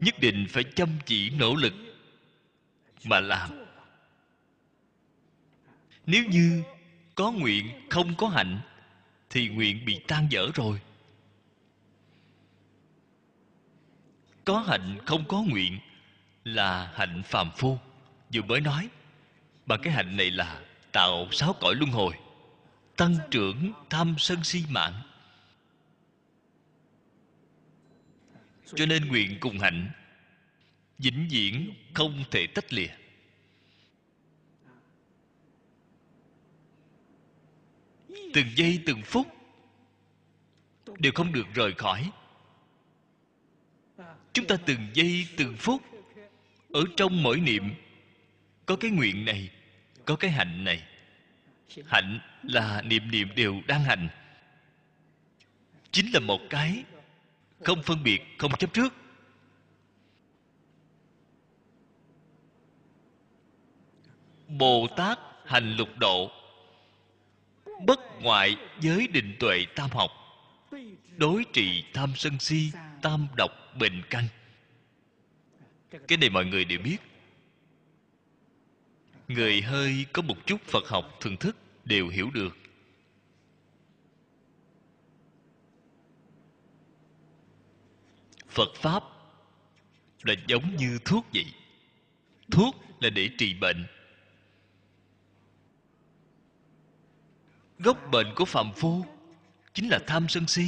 Nhất định phải chăm chỉ, nỗ lực mà làm. Nếu như có nguyện, không có hạnh, thì nguyện bị tan dở rồi. Có hạnh, không có nguyện là hạnh phàm phu. Vừa mới nói, mà cái hạnh này là tạo sáu cõi luân hồi, tăng trưởng tham sân si mạng. Cho nên nguyện cùng hạnh, vĩnh viễn không thể tách lìa. Từng giây từng phút đều không được rời khỏi. Chúng ta từng giây từng phút ở trong mỗi niệm, có cái nguyện này, có cái hạnh này. Hạnh là niệm niệm đều đang hành. Chính là một cái không phân biệt, không chấp trước. Bồ tát hành lục độ bất ngoại giới định tuệ tam học, đối trị tham sân si, tam độc bệnh căn. Cái này mọi người đều biết. Người hơi có một chút phật học thường thức đều hiểu được. Phật pháp là giống như thuốc vậy. Thuốc là để trị bệnh. Gốc bệnh của phàm phu chính là tham sân si.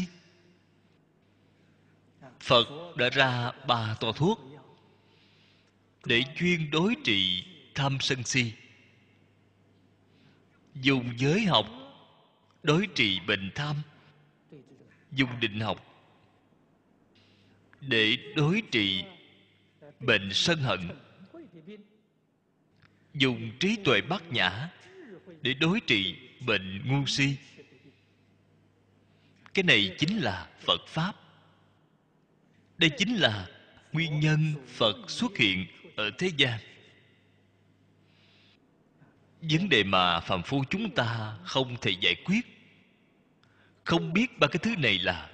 Phật đã ra ba tòa thuốc để chuyên đối trị tham sân si. Dùng giới học đối trị bệnh tham, dùng định học để đối trị bệnh sân hận, dùng trí tuệ bát nhã để đối trị bệnh ngu si. Cái này chính là phật pháp. Đây chính là nguyên nhân phật xuất hiện ở thế gian. Vấn đề mà phàm phu chúng ta không thể giải quyết. Không biết ba cái thứ này là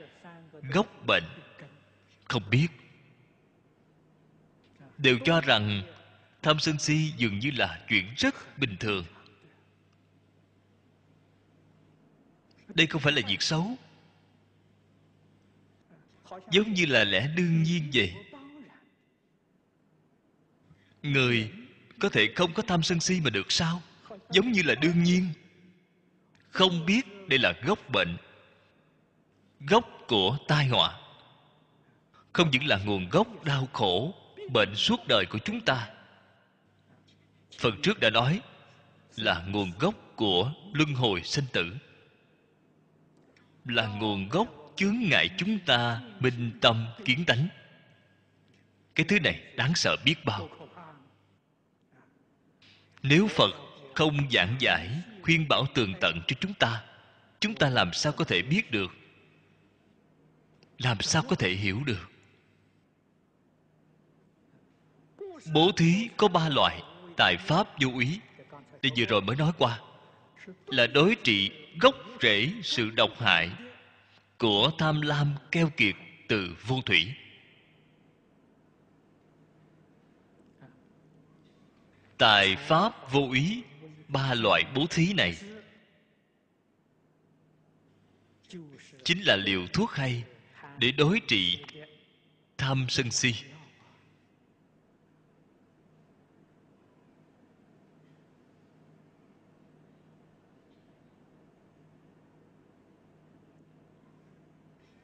gốc bệnh. Không biết. Đều cho rằng tham sân si dường như là chuyện rất bình thường. Đây không phải là việc xấu. Giống như là lẽ đương nhiên vậy. Người có thể không có tham sân si mà được sao? Giống như là đương nhiên. Không biết đây là gốc bệnh, gốc của tai họa. Không những là nguồn gốc đau khổ, bệnh suốt đời của chúng ta. Phần trước đã nói là nguồn gốc của luân hồi sinh tử là nguồn gốc chướng ngại chúng ta minh tâm kiến tánh. Cái thứ này đáng sợ biết bao. Nếu phật không giảng giải, khuyên bảo tường tận cho chúng ta chúng ta làm sao có thể biết được? Làm sao có thể hiểu được? Bố thí có ba loại, tài pháp vô ý. Thì vừa rồi mới nói qua, là đối trị gốc rễ sự độc hại của tham lam keo kiệt từ vô thủy. Tài pháp vô ý, ba loại bố thí này. Chính là liều thuốc hay để đối trị tham sân si.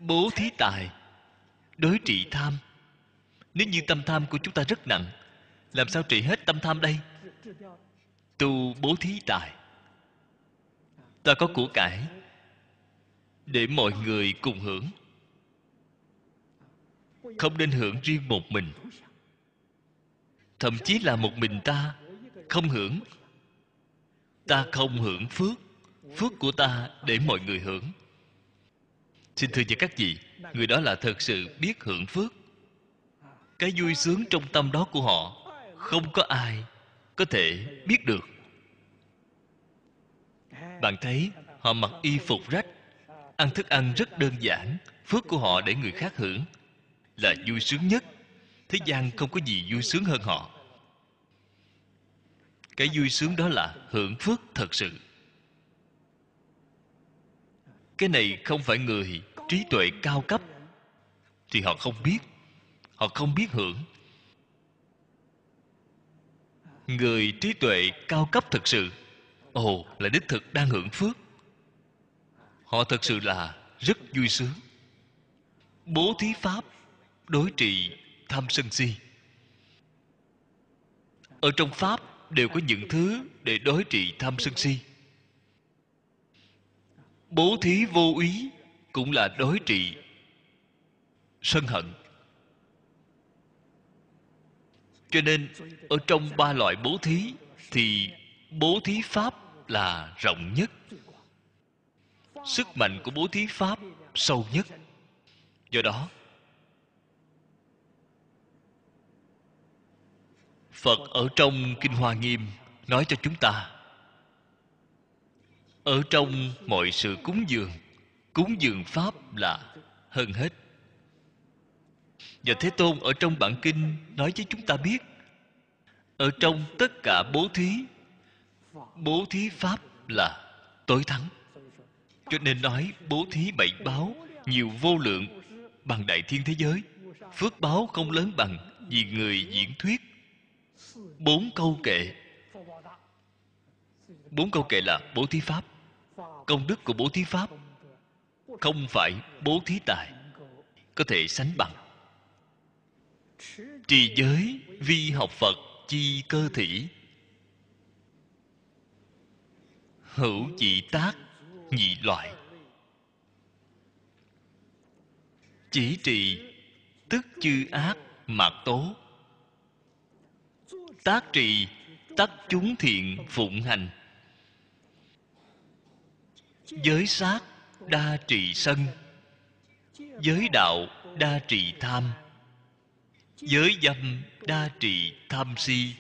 Bố thí tài, đối trị tham. Nếu như tâm tham của chúng ta rất nặng, làm sao trị hết tâm tham đây? Tu bố thí tài. Ta có của cải để mọi người cùng hưởng. Không nên hưởng riêng một mình. Thậm chí là một mình ta không hưởng. Ta không hưởng phước phước của ta để mọi người hưởng xin thưa với các vị, người đó là thật sự biết hưởng phước. Cái vui sướng trong tâm đó của họ, không có ai có thể biết được. Bạn thấy, họ mặc y phục rách, ăn thức ăn rất đơn giản, phước của họ để người khác hưởng, là vui sướng nhất. Thế gian không có gì vui sướng hơn họ. Cái vui sướng đó là hưởng phước thật sự cái này không phải người trí tuệ cao cấp. Thì họ không biết. Họ không biết hưởng. Người trí tuệ cao cấp thực sự, ồ, là đích thực đang hưởng phước. Họ thật sự là rất vui sướng. Bố thí pháp, đối trị tham sân si. Ở trong pháp đều có những thứ để đối trị tham sân si bố thí vô úy cũng là đối trị. Sân hận. Cho nên, ở trong ba loại bố thí thì bố thí pháp là rộng nhất. Sức mạnh của bố thí pháp sâu nhất. Do đó, phật ở trong kinh hoa nghiêm nói cho chúng ta ở trong mọi sự cúng dường cúng dường pháp là hơn hết. Và thế tôn ở trong bản kinh nói với chúng ta biết, ở trong tất cả bố thí bố thí pháp là tối thắng. Cho nên nói bố thí bảy báo nhiều vô lượng bằng đại thiên thế giới, phước báo không lớn bằng vì người diễn thuyết. Bốn câu kệ, bốn câu kệ là bố thí pháp công đức của bố thí pháp. Không phải bố thí tài, có thể sánh bằng. Trì giới vi học phật chi cơ thủy. Hữu dị tác nhị loại. Chỉ trì tức chư ác mạc tố. Tác trì, tắc chúng thiện phụng hành giới sát đa trì sân. Giới đạo đa trì tham. Giới dâm đa trì tham si.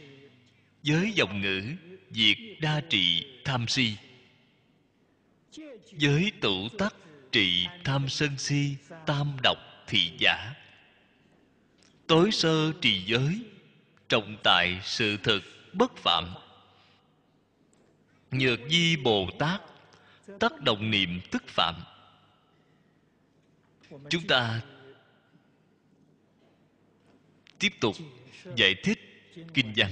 Giới dòng ngữ diệt đa trì tham si. Giới tụ tắc trị tham sân si, tam độc thị giả. Tối sơ trì giới, trọng tại sự thực bất phạm. Nhược di bồ tát tất đồng niệm tức phạm. Chúng ta tiếp tục giải thích kinh văn.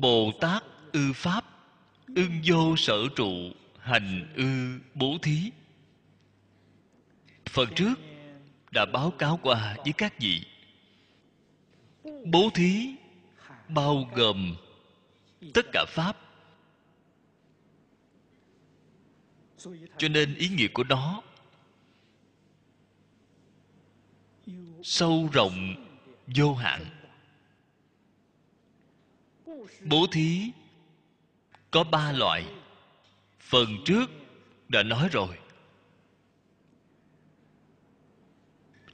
Bồ tát ư pháp ưng vô sở trụ hành ư bố thí. Phần trước đã báo cáo qua với các vị. Bố thí bao gồm tất cả pháp cho nên ý nghĩa của nó sâu rộng, vô hạn. Bố thí có ba loại. Phần trước đã nói rồi.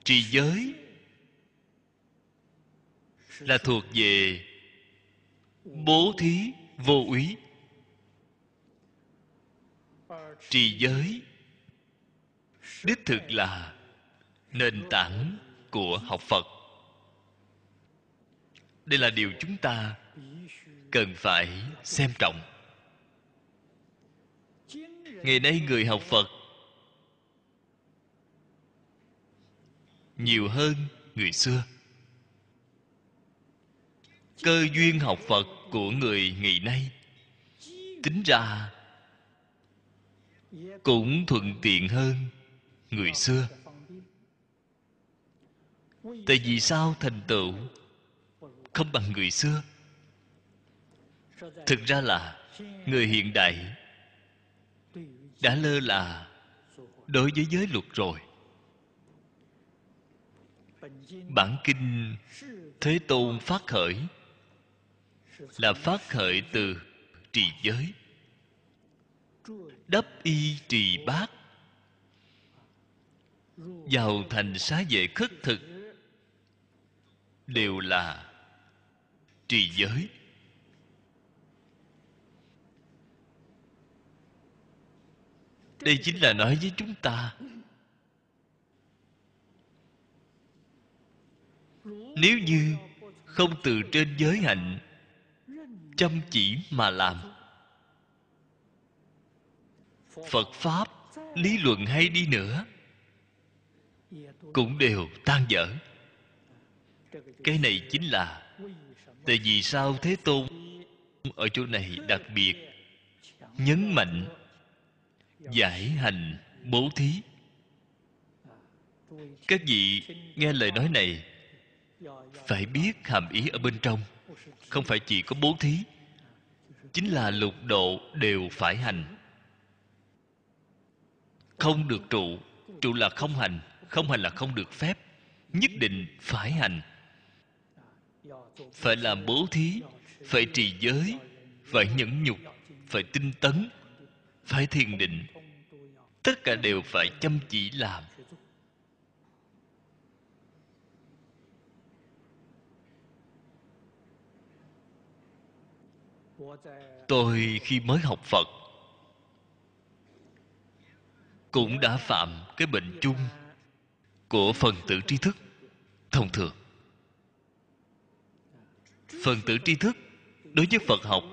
Trì giới là thuộc về bố thí vô úy trì giới. Đích thực là nền tảng của học phật. Đây là điều chúng ta cần phải xem trọng. Ngày nay người học phật nhiều hơn người xưa. Cơ duyên học phật của người ngày nay tính ra cũng thuận tiện hơn người xưa. Tại vì sao thành tựu không bằng người xưa? Thực ra là người hiện đại đã lơ là đối với giới luật rồi. Bản kinh thế tôn phát khởi là phát khởi từ trì giới đắp y trì bát. Vào thành xá vệ khất thực. Đều là trì giới. Đây chính là nói với chúng ta. Nếu như không từ trên giới hạnh, chăm chỉ mà làm phật pháp, lý luận hay đi nữa, cũng đều tan dở. Cái này chính là tại vì sao thế tôn ở chỗ này đặc biệt nhấn mạnh giải hành bố thí. Các vị nghe lời nói này phải biết hàm ý ở bên trong, không phải chỉ có bố thí, chính là lục độ đều phải hành không được trụ trụ là không hành không hành là không được phép, nhất định phải hành. Phải làm bố thí, phải trì giới, phải nhẫn nhục, phải tinh tấn, phải thiền định. Tất cả đều phải chăm chỉ làm. Tôi khi mới học phật cũng đã phạm cái bệnh chung của phần tử tri thức, thông thường. Phần tử tri thức đối với phật học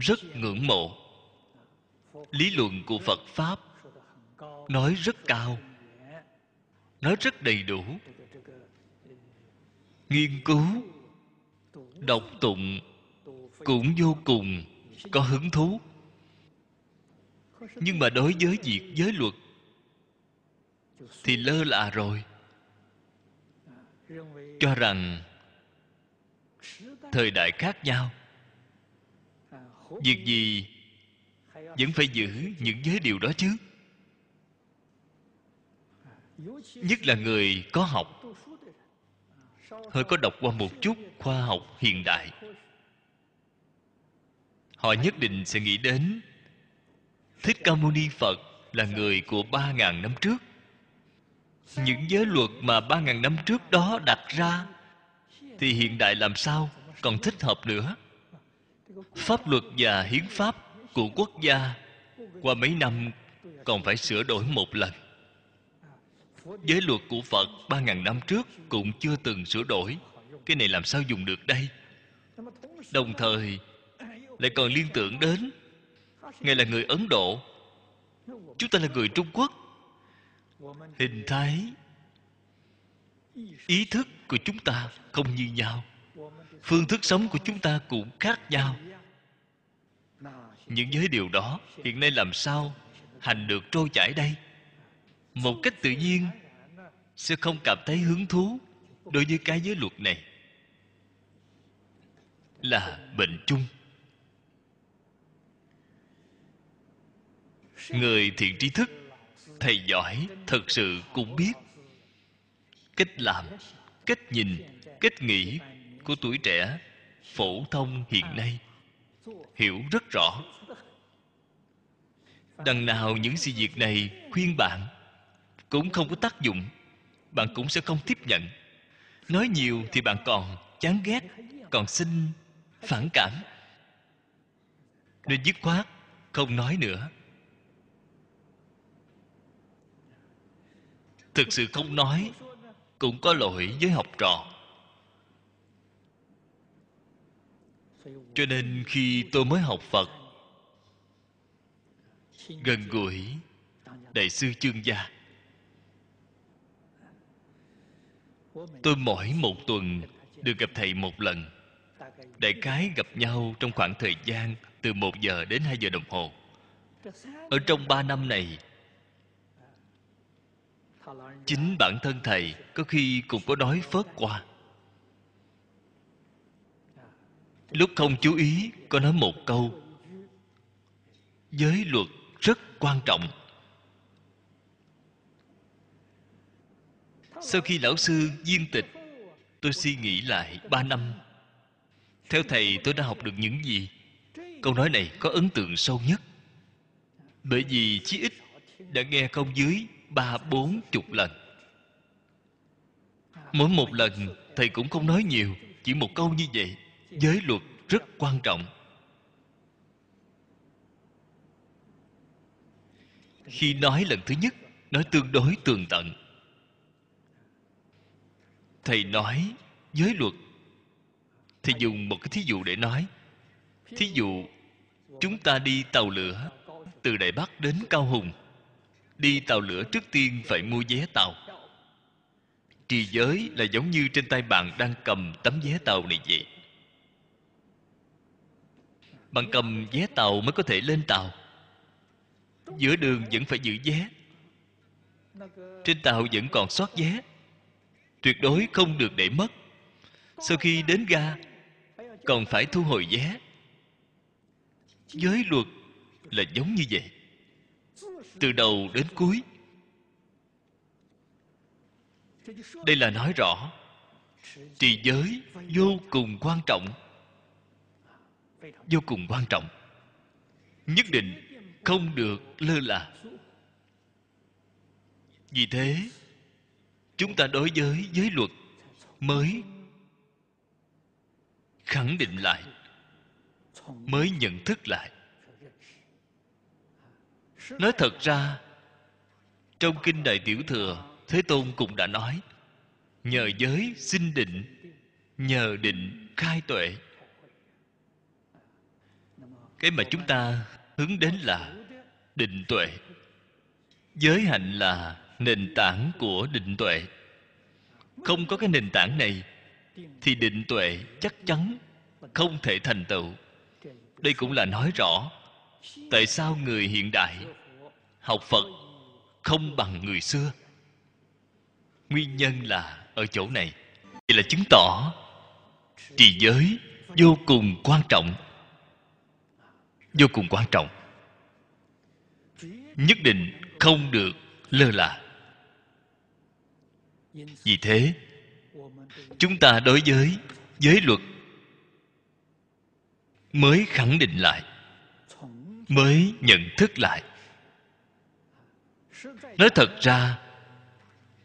rất ngưỡng mộ. Lý luận của phật pháp nói rất cao, nói rất đầy đủ. Nghiên cứu, đọc tụng cũng vô cùng có hứng thú nhưng mà đối với việc giới luật, thì lơ là rồi. Cho rằng thời đại khác nhau. Việc gì vẫn phải giữ những giới điều đó chứ? Nhất là người có học. Hơi có đọc qua một chút khoa học hiện đại. Họ nhất định sẽ nghĩ đến thích ca mâu ni phật là người của ba ngàn năm trước. Những giới luật mà ba ngàn năm trước đó đặt ra thì hiện đại làm sao còn thích hợp nữa? Pháp luật và hiến pháp của quốc gia qua mấy năm còn phải sửa đổi một lần. Giới luật của phật ba ngàn năm trước cũng chưa từng sửa đổi. Cái này làm sao dùng được đây? Đồng thời lại còn liên tưởng đến ngài là người ấn độ. Chúng ta là người trung quốc. Hình thái, ý thức của chúng ta không như nhau. Phương thức sống của chúng ta cũng khác nhau. Những giới điều đó hiện nay làm sao hành được trôi chảy đây? Một cách tự nhiên, sẽ không cảm thấy hứng thú đối với cái giới luật này. Là bệnh chung. Người thiện trí thức, thầy giỏi thật sự cũng biết. Cách làm, cách nhìn, cách nghĩ của tuổi trẻ phổ thông hiện nay, hiểu rất rõ. Đằng nào những sự việc này khuyên bạn cũng không có tác dụng, bạn cũng sẽ không tiếp nhận. Nói nhiều thì bạn còn chán ghét, còn xin phản cảm. Nên dứt khoát không nói nữa. Thực sự không nói, cũng có lỗi với học trò. Cho nên khi tôi mới học phật, gần gũi, đại sư chương gia. Tôi mỗi một tuần được gặp thầy một lần. Đại khái gặp nhau trong khoảng thời gian từ một giờ đến hai giờ đồng hồ. Ở trong ba năm này chính bản thân thầy có khi cũng có nói phớt qua. Lúc không chú ý, có nói một câu. Giới luật rất quan trọng. Sau khi lão sư viên tịch, tôi suy nghĩ lại ba năm. Theo thầy, tôi đã học được những gì? Câu nói này có ấn tượng sâu nhất. Bởi vì chí ít đã nghe không dưới ba bốn chục lần. Mỗi một lần, thầy cũng không nói nhiều, chỉ một câu như vậy. Giới luật rất quan trọng. Khi nói lần thứ nhất nói tương đối tường tận. Thầy nói, giới luật. Thì dùng một cái thí dụ để nói. Thí dụ, chúng ta đi tàu lửa từ Đại Bắc đến Cao Hùng. Đi tàu lửa trước tiên phải mua vé tàu. Trì giới là giống như trên tay bạn đang cầm tấm vé tàu này vậy. Bạn cầm vé tàu mới có thể lên tàu. Giữa đường vẫn phải giữ vé. Trên tàu vẫn còn sót vé. Tuyệt đối không được để mất. Sau khi đến ga, Còn phải thu hồi vé. Giới luật là giống như vậy từ đầu đến cuối. Đây là nói rõ, trì giới vô cùng quan trọng. Vô cùng quan trọng. Nhất định không được lơ là. Vì thế, chúng ta đối với giới luật mới khẳng định lại, mới nhận thức lại nói thật ra, trong kinh đại tiểu thừa, thế tôn cũng đã nói, nhờ giới sinh định, nhờ định khai tuệ. Cái mà chúng ta hướng đến là định tuệ. Giới hạnh là nền tảng của định tuệ. Không có cái nền tảng này, thì định tuệ chắc chắn không thể thành tựu. Đây cũng là nói rõ tại sao người hiện đại học phật không bằng người xưa. Nguyên nhân là ở chỗ này. Vậy là chứng tỏ trì giới vô cùng quan trọng. Vô cùng quan trọng. Nhất định không được lơ là. Vì thế, chúng ta đối với giới luật mới khẳng định lại, mới nhận thức lại nói thật ra,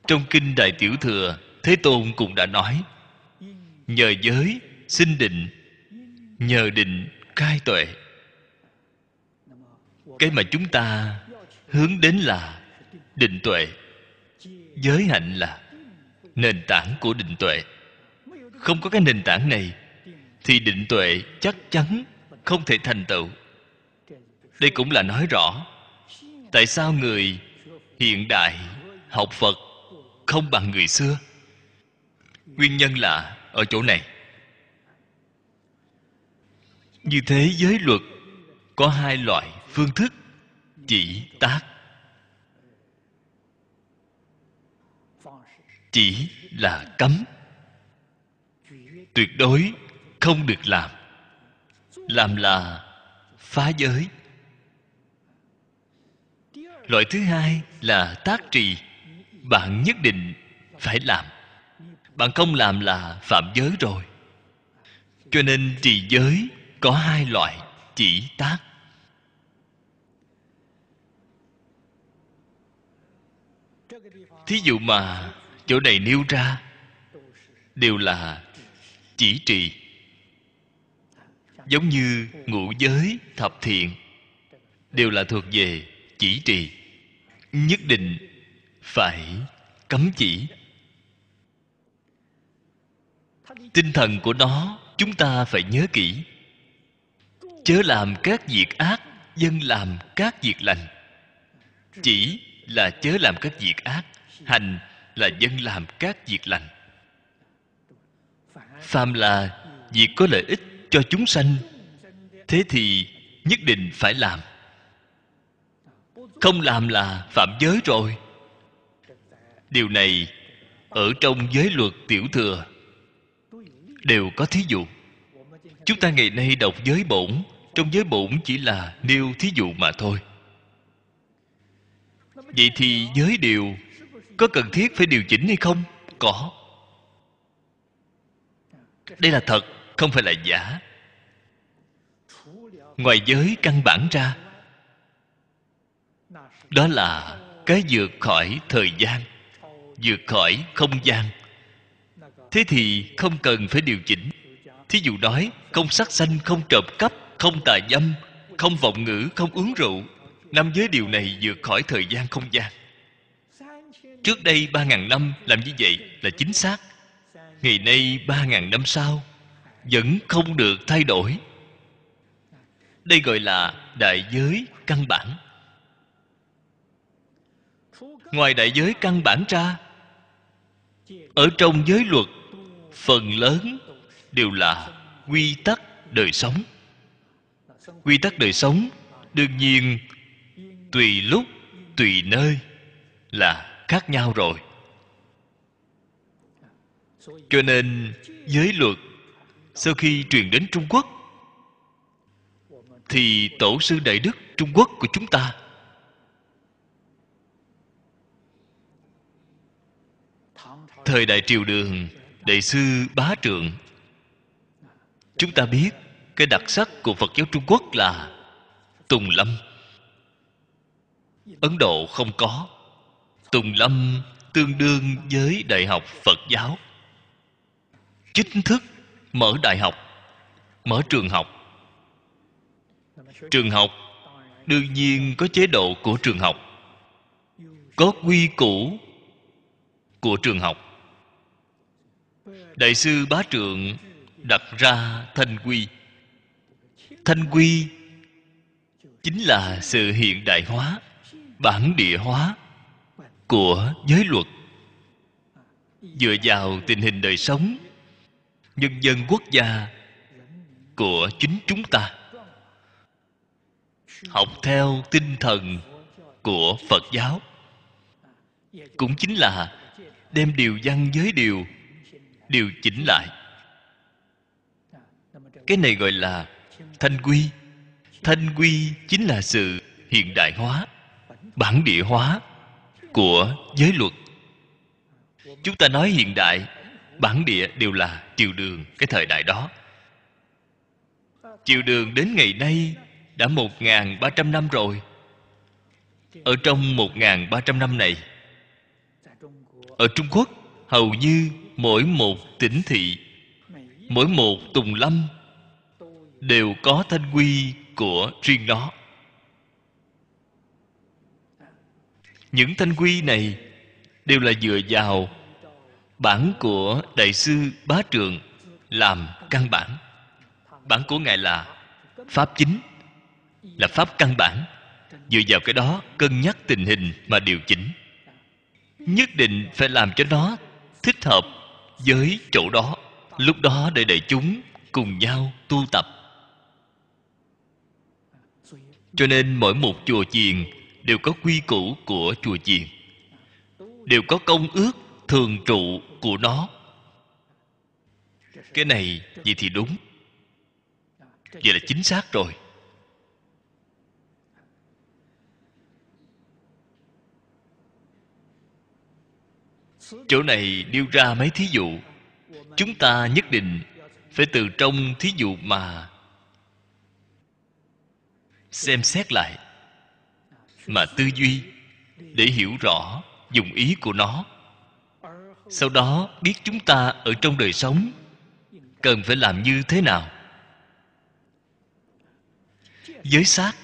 trong kinh đại tiểu thừa, thế tôn cũng đã nói, nhờ giới sinh định, nhờ định khai tuệ. Cái mà chúng ta hướng đến là định tuệ. Giới hạnh là nền tảng của định tuệ. Không có cái nền tảng này, thì định tuệ chắc chắn không thể thành tựu. Đây cũng là nói rõ tại sao người hiện đại, học phật không bằng người xưa. Nguyên nhân là ở chỗ này. Như thế giới luật có hai loại phương thức, chỉ tác. Chỉ là cấm. Tuyệt đối không được làm. Làm là phá giới loại thứ hai là tác trì. Bạn nhất định phải làm. Bạn không làm là phạm giới rồi. Cho nên trì giới có hai loại, chỉ tác. Thí dụ mà chỗ này nêu ra, đều là chỉ trì. Giống như ngũ giới thập thiện, đều là thuộc về chỉ trì. Nhất định phải cấm chỉ. Tinh thần của nó chúng ta phải nhớ kỹ. Chớ làm các việc ác, dân làm các việc lành. Chỉ là chớ làm các việc ác, hành là dân làm các việc lành. Phàm là việc có lợi ích cho chúng sanh, thế thì nhất định phải làm không làm là phạm giới rồi. Điều này ở trong giới luật tiểu thừa đều có thí dụ. Chúng ta ngày nay đọc giới bổn, trong giới bổn chỉ là nêu thí dụ mà thôi. Vậy thì giới điều có cần thiết phải điều chỉnh hay không? Có. Đây là thật, không phải là giả. Ngoài giới căn bản ra đó là cái vượt khỏi thời gian, vượt khỏi không gian. Thế thì không cần phải điều chỉnh. Thí dụ nói, không sát sanh không trộm cắp, không tà dâm, không vọng ngữ, không uống rượu năm giới điều này vượt khỏi thời gian không gian. Trước đây ba ngàn năm làm như vậy là chính xác. Ngày nay ba ngàn năm sau, vẫn không được thay đổi. Đây gọi là đại giới căn bản ngoài đại giới căn bản ra, ở trong giới luật, phần lớn đều là quy tắc đời sống. Quy tắc đời sống đương nhiên tùy lúc, tùy nơi là khác nhau rồi. Cho nên giới luật sau khi truyền đến trung quốc thì tổ sư đại đức trung quốc của chúng ta thời đại triều đường, đại sư bá trượng. Chúng ta biết cái đặc sắc của phật giáo trung quốc là tùng lâm. Ấn độ không có. Tùng lâm tương đương với đại học phật giáo. Chính thức mở đại học, mở trường học. Trường học đương nhiên có chế độ của trường học, có quy củ của trường học đại sư bá trượng đặt ra thanh quy. Thanh quy chính là sự hiện đại hóa, bản địa hóa của giới luật. Dựa vào tình hình đời sống, nhân dân quốc gia của chính chúng ta, học theo tinh thần của phật giáo, cũng chính là đem điều văn giới điều điều chỉnh lại. Cái này gọi là thanh quy. Thanh quy chính là sự hiện đại hóa, bản địa hóa của giới luật. Chúng ta nói hiện đại, bản địa đều là triều đường cái thời đại đó. Triều đường đến ngày nay đã một ngàn ba trăm năm rồi. Ở trong một ngàn ba trăm năm này, ở trung quốc, hầu như mỗi một tỉnh thị, mỗi một tùng lâm đều có thanh quy của riêng nó. Những thanh quy này đều là dựa vào bản của đại sư bá trường làm căn bản. Bản của ngài là pháp chính, là pháp căn bản. Dựa vào cái đó cân nhắc tình hình mà điều chỉnh. Nhất định phải làm cho nó thích hợp với chỗ đó, lúc đó để đại chúng cùng nhau tu tập. Cho nên mỗi một chùa chiền đều có quy củ của chùa chiền. Đều có công ước thường trụ của nó. Cái này vậy thì đúng. Vậy là chính xác rồi. Chỗ này nêu ra mấy thí dụ. Chúng ta nhất định phải từ trong thí dụ mà xem xét lại, mà tư duy để hiểu rõ dùng ý của nó. Sau đó biết chúng ta ở trong đời sống, cần phải làm như thế nào? Giới sát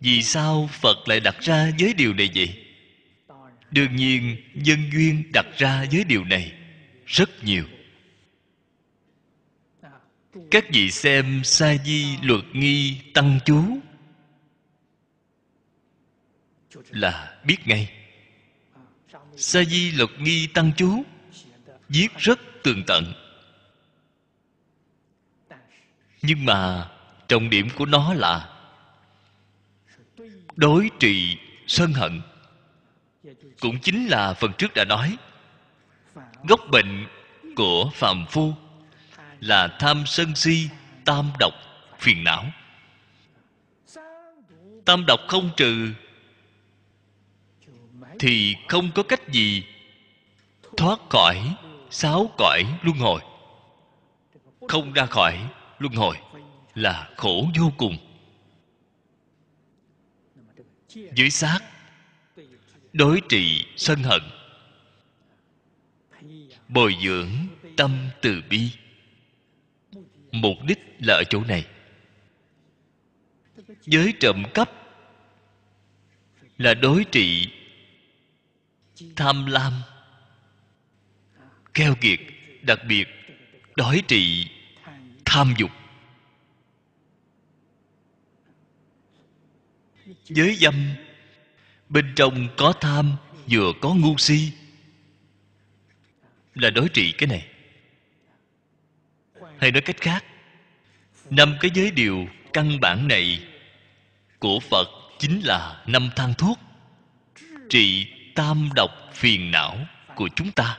vì sao phật lại đặt ra giới điều này vậy? Đương nhiên, nhân duyên đặt ra với điều này rất nhiều. Các vị xem sa di luật nghi tăng chú là biết ngay. Sa di luật nghi tăng chú viết rất tường tận. Nhưng mà trọng điểm của nó là đối trị sân hận cũng chính là phần trước đã nói. Gốc bệnh của phàm phu là tham sân si, tam độc, phiền não. Tam độc không trừ thì không có cách gì thoát khỏi sáu cõi luân hồi. Không ra khỏi luân hồi là khổ vô cùng. Dưới xác đối trị sân hận. Bồi dưỡng tâm từ bi. Mục đích là ở chỗ này. Giới trộm cắp là đối trị tham lam, keo kiệt, đặc biệt đối trị tham dục. Giới dâm bên trong có tham, vừa có ngu si. Là đối trị cái này. Hay nói cách khác, năm cái giới điều căn bản này của phật chính là năm thang thuốc trị tam độc phiền não của chúng ta.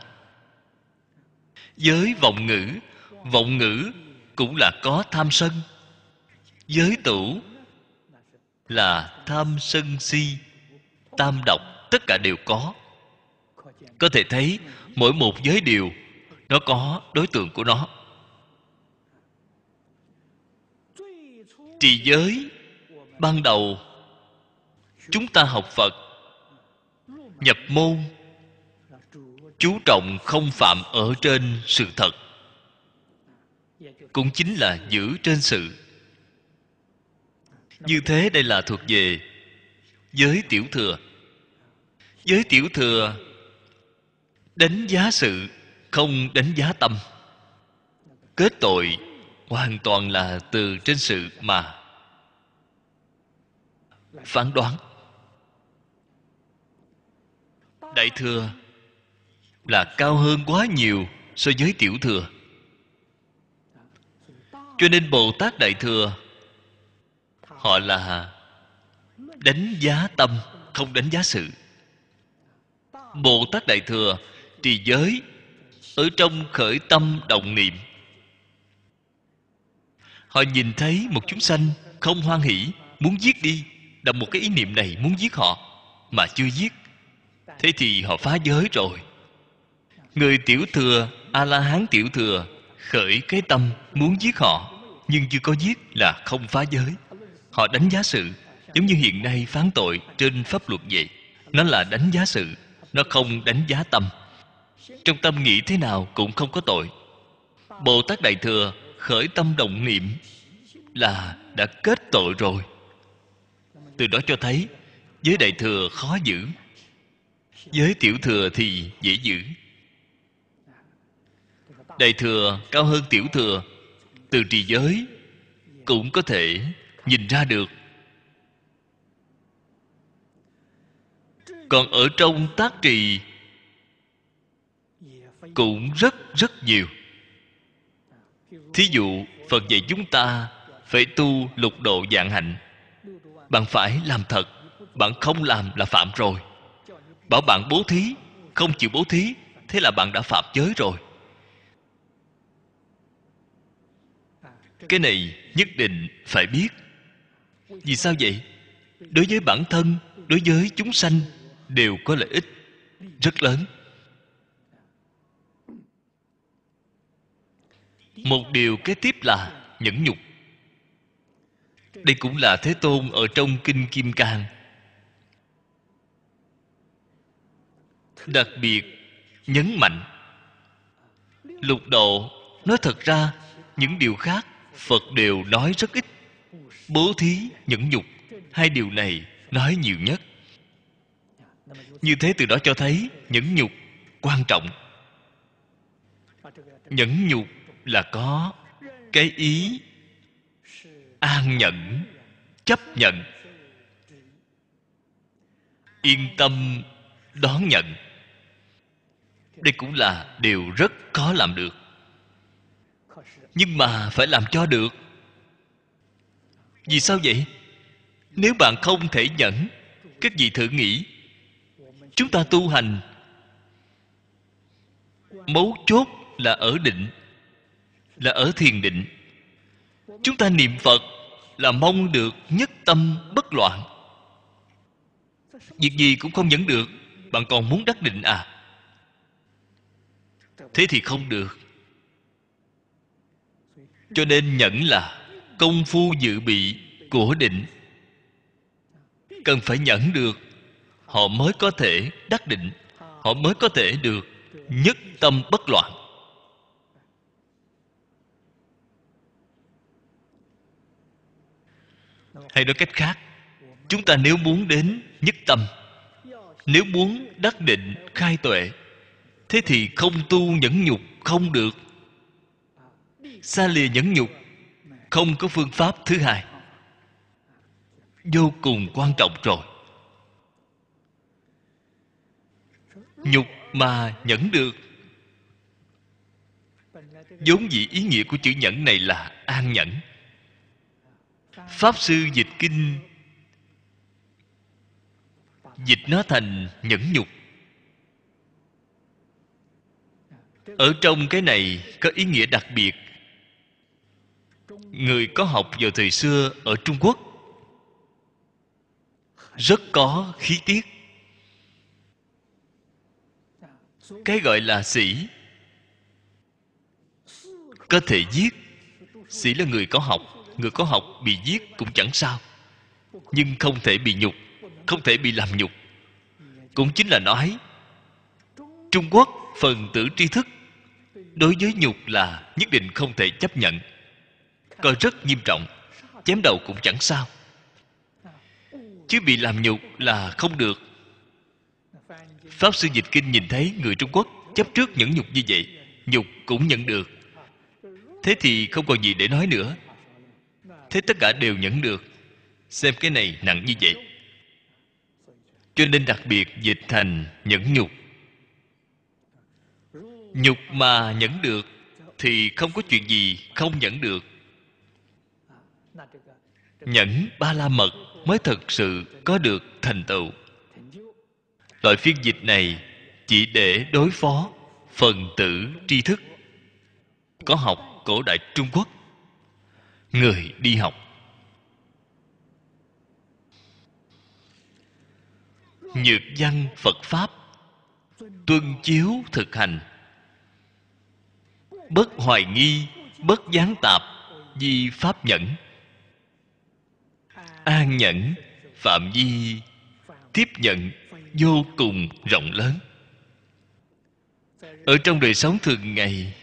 Giới vọng ngữ vọng ngữ cũng là có tham sân. Giới tủ là tham sân si tam độc, tất cả đều có. Có thể thấy, mỗi một giới điều, nó có đối tượng của nó. Trì giới, ban đầu, chúng ta học phật, nhập môn, chú trọng không phạm ở trên sự thật, cũng chính là giữ trên sự. Như thế đây là thuộc về giới tiểu thừa giới tiểu thừa, đánh giá sự, không đánh giá tâm. Kết tội hoàn toàn là từ trên sự mà phán đoán. Đại thừa là cao hơn quá nhiều so với tiểu thừa. Cho nên bồ tát đại thừa, họ là đánh giá tâm, không đánh giá sự bồ tát đại thừa, trì giới ở trong khởi tâm động niệm. Họ nhìn thấy một chúng sanh không hoan hỷ, muốn giết đi đồng một cái ý niệm này muốn giết họ, mà chưa giết. Thế thì họ phá giới rồi. Người tiểu thừa a la hán tiểu thừa, khởi cái tâm muốn giết họ, nhưng chưa có giết là không phá giới. Họ đánh giá sự, giống như hiện nay phán tội trên pháp luật vậy. Nó là đánh giá sự nó không đánh giá tâm. Trong tâm nghĩ thế nào cũng không có tội. Bồ tát đại thừa khởi tâm động niệm là đã kết tội rồi. Từ đó cho thấy, giới đại thừa khó giữ. Giới tiểu thừa thì dễ giữ. Đại thừa cao hơn tiểu thừa, từ trì giới cũng có thể nhìn ra được còn ở trong tác trì cũng rất rất nhiều. Thí dụ, phật dạy chúng ta phải tu lục độ dạng hạnh. Bạn phải làm thật, bạn không làm là phạm rồi. Bảo bạn bố thí, không chịu bố thí, thế là bạn đã phạm giới rồi. Cái này nhất định phải biết. Vì sao vậy? Đối với bản thân, đối với chúng sanh đều có lợi ích rất lớn. Một điều kế tiếp là nhẫn nhục. Đây cũng là thế tôn ở trong kinh kim cang. Đặc biệt, nhấn mạnh, lục độ, nói thật ra, những điều khác phật đều nói rất ít. Bố thí, nhẫn nhục, hai điều này nói nhiều nhất như thế từ đó cho thấy nhẫn nhục quan trọng. Nhẫn nhục là có cái ý an nhẫn, chấp nhận, yên tâm đón nhận. Đây cũng là điều rất khó làm được. Nhưng mà phải làm cho được. Vì sao vậy? Nếu bạn không thể nhẫn, các vị thử nghĩ chúng ta tu hành. Mấu chốt là ở định, là ở thiền định. Chúng ta niệm phật là mong được nhất tâm bất loạn. Việc gì cũng không dẫn được, bạn còn muốn đắc định à? Thế thì không được. Cho nên nhẫn là công phu dự bị của định. Cần phải nhẫn được họ mới có thể đắc định. Họ mới có thể được nhất tâm bất loạn. Hay nói cách khác, chúng ta nếu muốn đến nhất tâm, nếu muốn đắc định khai tuệ, thế thì không tu nhẫn nhục không được. Xa lìa nhẫn nhục không có phương pháp thứ hai. Vô cùng quan trọng rồi. Nhục mà nhẫn được. Vốn dĩ ý nghĩa của chữ nhẫn này là an nhẫn. Pháp sư dịch kinh dịch nó thành nhẫn nhục. Ở trong cái này có ý nghĩa đặc biệt. Người có học vào thời xưa ở trung quốc, rất có khí tiết. Cái gọi là sĩ. Có thể giết. Sĩ là người có học. Người có học bị giết cũng chẳng sao. Nhưng không thể bị nhục. Không thể bị làm nhục. Cũng chính là nói, trung quốc phần tử tri thức đối với nhục là nhất định không thể chấp nhận. Coi rất nghiêm trọng. Chém đầu cũng chẳng sao. Chứ bị làm nhục là không được pháp sư dịch kinh nhìn thấy người trung quốc chấp trước nhẫn nhục như vậy, nhục cũng nhận được. Thế thì không còn gì để nói nữa. Thế tất cả đều nhận được. Xem cái này nặng như vậy. Cho nên đặc biệt dịch thành nhẫn nhục. Nhục mà nhẫn được thì không có chuyện gì không nhẫn được. Nhẫn ba la mật mới thật sự có được thành tựu loại phiên dịch này chỉ để đối phó phần tử tri thức. Có học cổ đại trung quốc, người đi học. Nhược văn phật pháp, tuân chiếu thực hành. Bất hoài nghi, bất gián tạp di pháp nhẫn. An nhẫn, phạm vi tiếp nhận vô cùng rộng lớn. Ở trong đời sống thường ngày,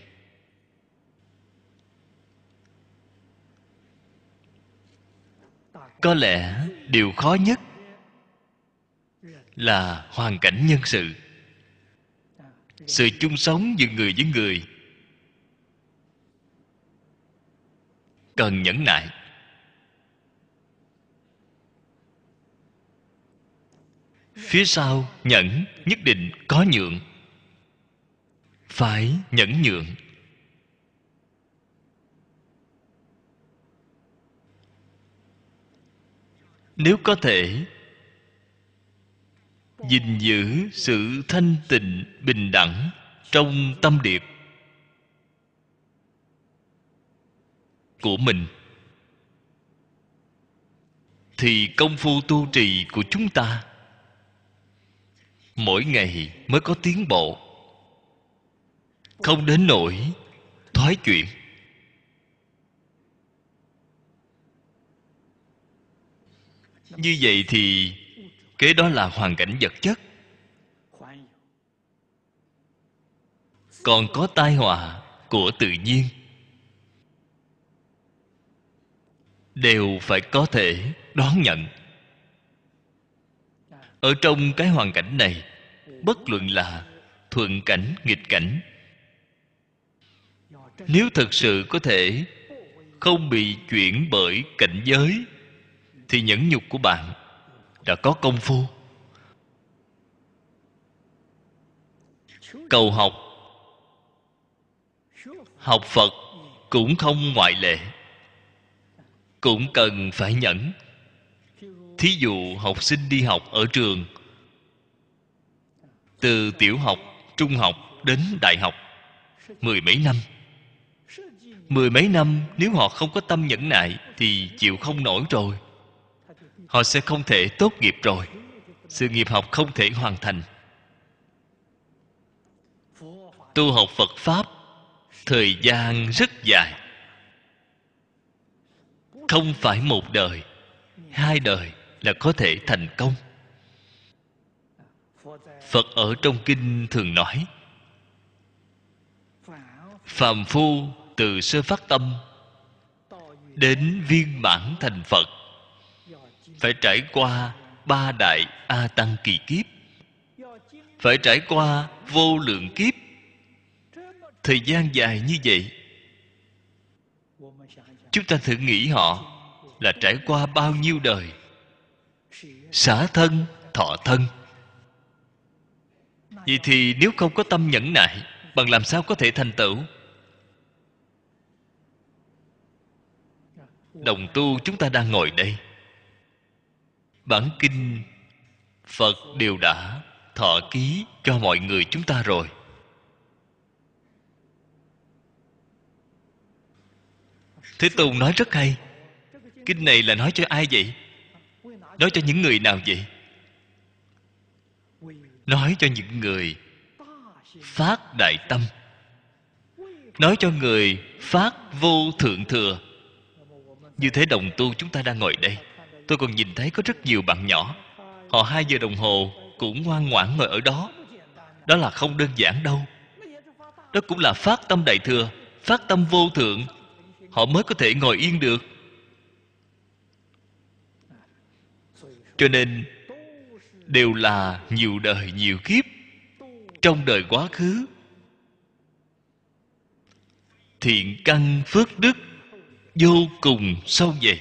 có lẽ điều khó nhất là hoàn cảnh nhân sự. Sự chung sống giữa người với người cần nhẫn nại. Phía sau, nhẫn, nhất định có nhượng. Phải, nhẫn nhượng. Nếu có thể, gìn giữ sự thanh tịnh, bình đẳng trong tâm điệp của mình, thì công phu tu trì của chúng ta mỗi ngày mới có tiến bộ. Không đến nỗi thoái chuyển. Như vậy thì kế đó là hoàn cảnh vật chất. Còn có tai họa của tự nhiên. Đều phải có thể đón nhận ở trong cái hoàn cảnh này, bất luận là thuận cảnh, nghịch cảnh, nếu thực sự có thể không bị chuyển bởi cảnh giới, thì nhẫn nhục của bạn đã có công phu. Cầu học học phật cũng không ngoại lệ, cũng cần phải nhẫn thí dụ học sinh đi học ở trường, từ tiểu học, trung học đến đại học, mười mấy năm. Mười mấy năm, nếu họ không có tâm nhẫn nại thì chịu không nổi rồi. Họ sẽ không thể tốt nghiệp rồi. Sự nghiệp học không thể hoàn thành. Tu học phật pháp, thời gian rất dài. Không phải một đời, hai đời là có thể thành công. Phật ở trong kinh thường nói, phàm phu từ sơ phát tâm đến viên mãn thành phật, phải trải qua ba đại a tăng kỳ kiếp, phải trải qua vô lượng kiếp. Thời gian dài như vậy, chúng ta thử nghĩ họ là trải qua bao nhiêu đời? Xả thân, thọ thân. Vậy thì nếu không có tâm nhẫn nại, bằng làm sao có thể thành tựu? Đồng tu chúng ta đang ngồi đây. Bản kinh phật đều đã thọ ký cho mọi người chúng ta rồi. Thế Tùng nói rất hay. Kinh này là nói cho ai vậy? Nói cho những người nào vậy? Nói cho những người phát đại tâm. Nói cho người phát vô thượng thừa. Như thế đồng tu chúng ta đang ngồi đây, tôi còn nhìn thấy có rất nhiều bạn nhỏ. Họ hai giờ đồng hồ cũng ngoan ngoãn ngồi ở đó. Đó là không đơn giản đâu. Đó cũng là phát tâm đại thừa, phát tâm vô thượng. Họ mới có thể ngồi yên được. Cho nên, đều là nhiều đời nhiều kiếp. Trong đời quá khứ, thiện căn phước đức vô cùng sâu dày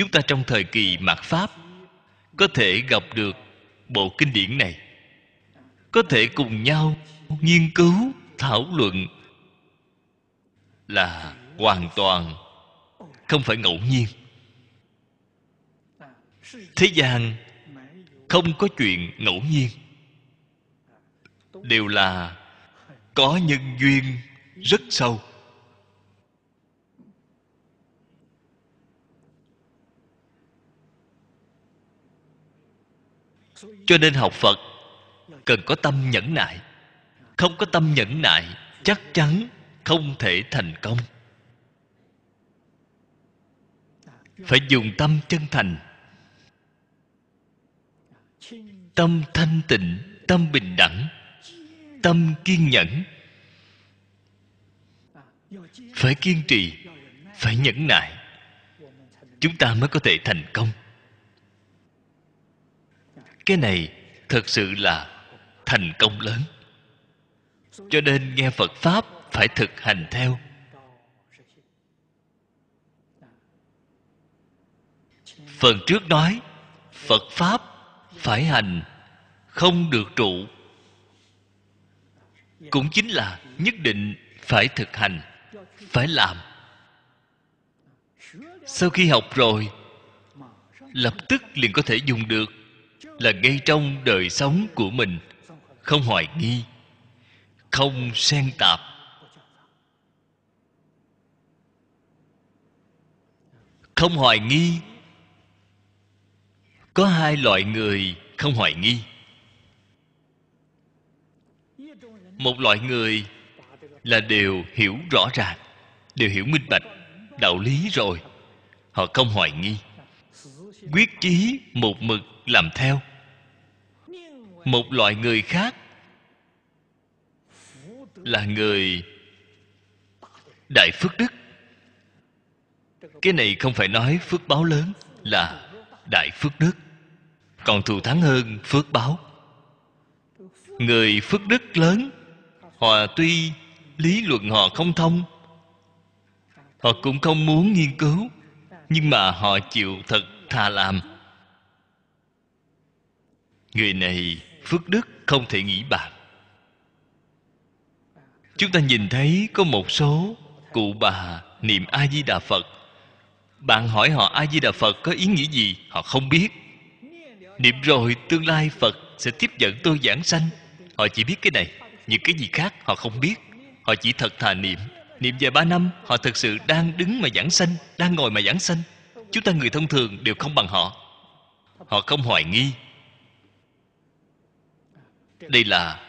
chúng ta trong thời kỳ mạt pháp, có thể gặp được bộ kinh điển này. Có thể cùng nhau nghiên cứu, thảo luận là hoàn toàn không phải ngẫu nhiên thế gian không có chuyện ngẫu nhiên. Đều là có nhân duyên rất sâu. Cho nên học phật cần có tâm nhẫn nại. Không có tâm nhẫn nại, chắc chắn không thể thành công. Phải dùng tâm chân thành tâm thanh tịnh, tâm bình đẳng, tâm kiên nhẫn. Phải kiên trì, phải nhẫn nại, chúng ta mới có thể thành công. Cái này thật sự là thành công lớn. Cho nên nghe phật pháp phải thực hành theo. Phần trước nói, phật pháp phải hành, không được trụ. Cũng chính là nhất định phải thực hành, phải làm. Sau khi học rồi, lập tức liền có thể dùng được, là ngay trong đời sống của mình, không hoài nghi, không xen tạp. Không hoài nghi có hai loại người không hoài nghi. Một loại người là đều hiểu rõ ràng, đều hiểu minh bạch, đạo lý rồi. Họ không hoài nghi. Quyết chí một mực làm theo. Một loại người khác là người đại phước đức. Cái này không phải nói phước báo lớn, là đại phước đức còn thù thắng hơn phước báo. Người phước đức lớn họ tuy lý luận họ không thông. Họ cũng không muốn nghiên cứu, nhưng mà họ chịu thật thà làm. Người này phước đức không thể nghĩ bàn. Chúng ta nhìn thấy có một số cụ bà niệm a di đà phật. Bạn hỏi họ a di đà phật có ý nghĩa gì? Họ không biết niệm rồi tương lai phật sẽ tiếp dẫn tôi giảng sanh. Họ chỉ biết cái này những cái gì khác họ không biết. Họ chỉ thật thà niệm. Niệm vài ba năm, họ thực sự đang đứng mà giảng sanh, đang ngồi mà giảng sanh. Chúng ta người thông thường đều không bằng họ. Họ không hoài nghi. Đây là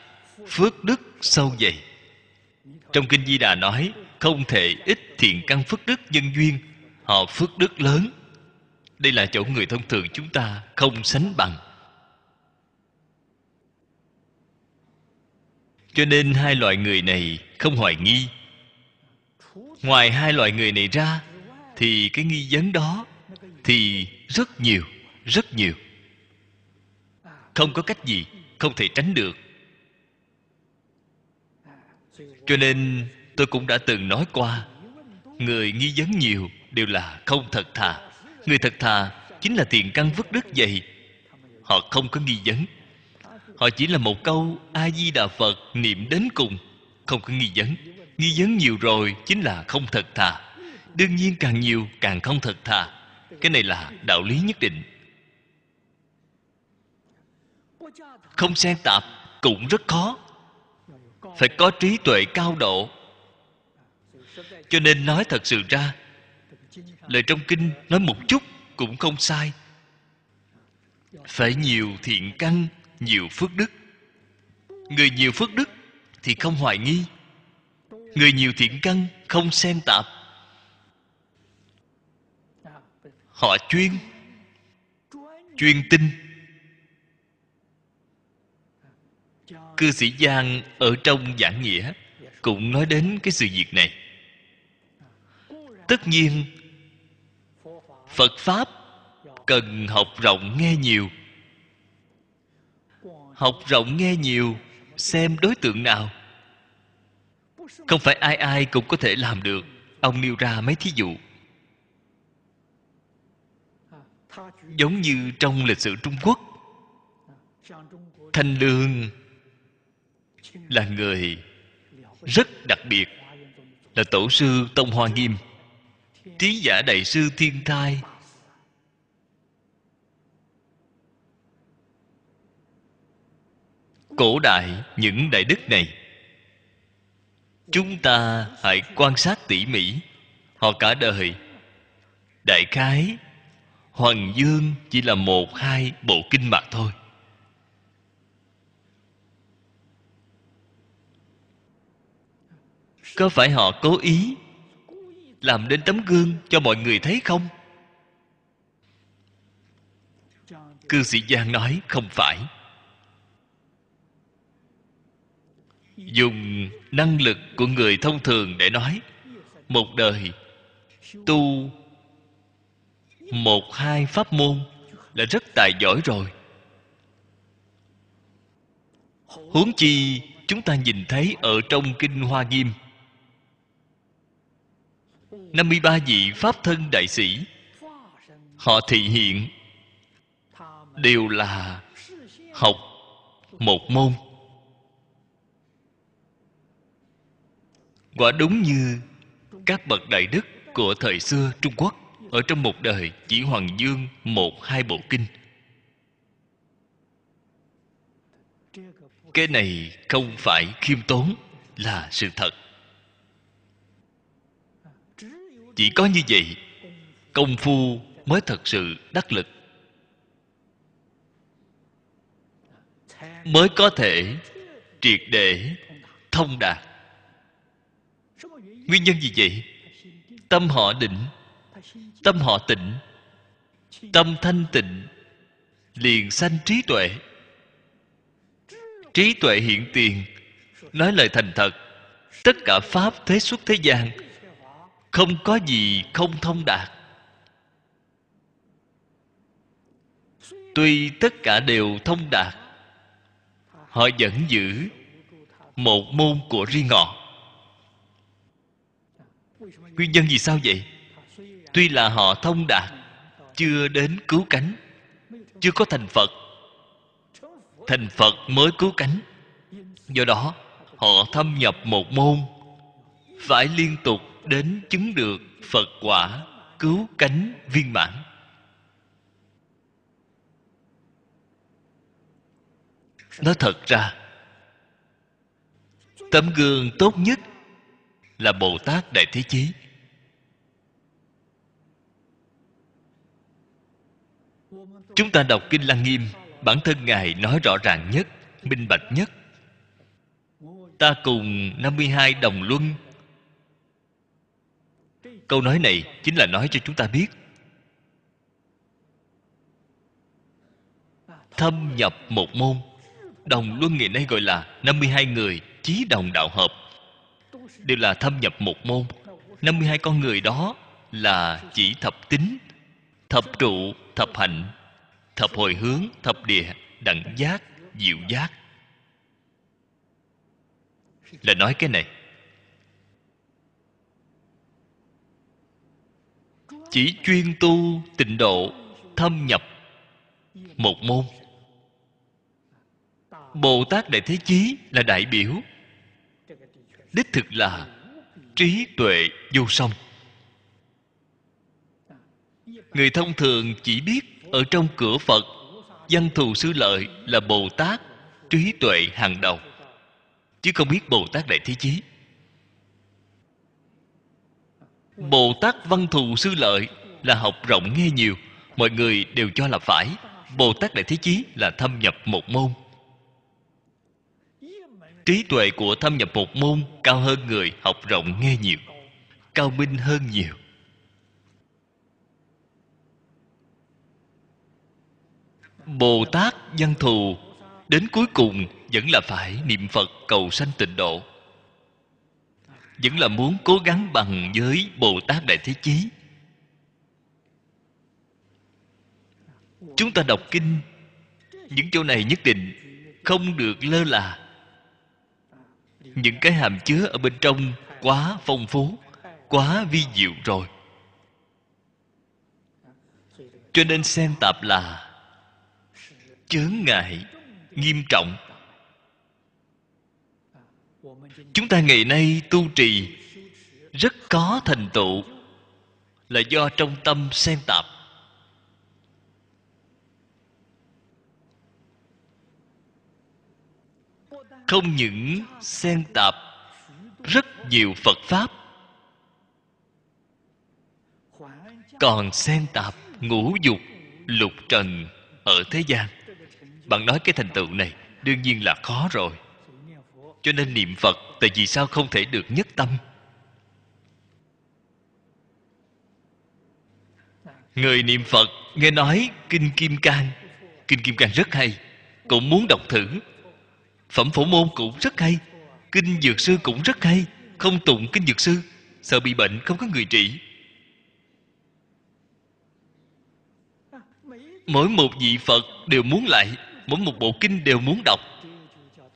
phước đức sâu dày. Trong kinh di đà nói, không thể ít thiện căn phước đức nhân duyên. Họ phước đức lớn đây là chỗ người thông thường chúng ta không sánh bằng. Cho nên hai loại người này không hoài nghi. Ngoài hai loại người này ra, thì cái nghi vấn đó thì rất nhiều rất nhiều. Không có cách gì không thể tránh được. Cho nên tôi cũng đã từng nói qua, người nghi vấn nhiều đều là không thật thà người thật thà chính là tiền căn vứt đức dày họ không có nghi vấn. Họ chỉ là một câu a di đà phật niệm đến cùng, không có nghi vấn. Nghi vấn nhiều rồi chính là không thật thà. Đương nhiên càng nhiều, càng không thật thà. Cái này là đạo lý nhất định. Không xen tạp cũng rất khó. Phải có trí tuệ cao độ. Cho nên nói thật sự ra lời trong kinh nói một chút cũng không sai. Phải nhiều thiện căn, nhiều phước đức. Người nhiều phước đức thì không hoài nghi. Người nhiều thiện căn không xen tạp. Họ chuyên chuyên tinh cư sĩ giang ở trong giảng nghĩa cũng nói đến cái sự việc này. Tất nhiên phật pháp cần học rộng nghe nhiều. Học rộng nghe nhiều, xem đối tượng nào. Không phải ai ai cũng có thể làm được. Ông nêu ra mấy thí dụ. Giống như trong lịch sử trung quốc, thanh lương là người rất đặc biệt, là tổ sư tông hoa nghiêm trí giả đại sư thiên thai cổ đại những đại đức này, chúng ta hãy quan sát tỉ mỉ họ cả đời. Đại khái, hoàng dương chỉ là một, hai bộ kinh mạc thôi. Có phải họ cố ý làm nên tấm gương cho mọi người thấy không? Cư sĩ giang nói, không phải. Dùng năng lực của người thông thường để nói, một đời tu một hai pháp môn là rất tài giỏi rồi. Huống chi chúng ta nhìn thấy ở trong kinh hoa nghiêm 53 vị Pháp thân đại sĩ. Họ thị hiện. Đều là học một môn. Quả đúng như các bậc đại đức của thời xưa Trung Quốc Ở trong một đời chỉ Hoàng Dương một hai bộ kinh. Cái này không phải khiêm tốn Là sự thật chỉ có như vậy, công phu mới thật sự đắc lực. Mới có thể triệt để thông đạt. Nguyên nhân gì vậy? Tâm họ định, tâm họ tịnh, tâm thanh tịnh, liền sanh trí tuệ. Trí tuệ hiện tiền, nói lời thành thật, tất cả pháp, thế xuất, thế gian không có gì không thông đạt. Tuy tất cả đều thông đạt, họ vẫn giữ một môn của riêng họ. Nguyên nhân vì sao vậy? Tuy là họ thông đạt, chưa đến cứu cánh, chưa có thành phật. Thành phật mới cứu cánh. Do đó, họ thâm nhập một môn phải liên tục đến chứng được phật quả cứu cánh viên mãn. Nói thật ra, tấm gương tốt nhất là bồ tát đại thế chí. Chúng ta đọc kinh lăng nghiêm, bản thân ngài nói rõ ràng nhất, minh bạch nhất. Ta cùng 52 đồng luân câu nói này chính là nói cho chúng ta biết. Thâm nhập một môn, đồng luân ngày nay gọi là 52 người chí đồng đạo hợp. Đều là thâm nhập một môn. 52 con người đó là chỉ thập tính, thập trụ, thập hạnh, thập hồi hướng, thập địa, đẳng giác, diệu giác. Là nói cái này chỉ chuyên tu tịnh độ, thâm nhập một môn. Bồ tát đại thế chí là đại biểu. Đích thực là trí tuệ vô song. Người thông thường chỉ biết ở trong cửa phật, văn thù sư lợi là bồ tát trí tuệ hàng đầu. Chứ không biết bồ tát đại thế chí. Bồ tát văn thù sư lợi là học rộng nghe nhiều, mọi người đều cho là phải. Bồ tát đại thế chí là thâm nhập một môn. Trí tuệ của thâm nhập một môn cao hơn người học rộng nghe nhiều, cao minh hơn nhiều. Bồ tát văn thù đến cuối cùng vẫn là phải niệm phật cầu sanh tịnh độ vẫn là muốn cố gắng bằng với bồ tát đại thế chí. Chúng ta đọc kinh. Những chỗ này nhất định không được lơ là. Những cái hàm chứa ở bên trong quá phong phú, quá vi diệu rồi. Cho nên xen tạp là chướng ngại nghiêm trọng chúng ta ngày nay tu trì rất có thành tựu là do trong tâm xen tạp. Không những xen tạp, rất nhiều phật pháp còn xen tạp ngũ dục lục trần ở thế gian. Bạn nói cái thành tựu này đương nhiên là khó rồi cho nên niệm phật tại vì sao không thể được nhất tâm? Người niệm phật nghe nói kinh kim cang. Kinh kim cang rất hay, cũng muốn đọc thử. Phẩm phổ môn cũng rất hay, kinh dược sư cũng rất hay. Không tụng kinh dược sư, sợ bị bệnh, không có người trị. Mỗi một vị phật đều muốn lại, mỗi một bộ kinh đều muốn đọc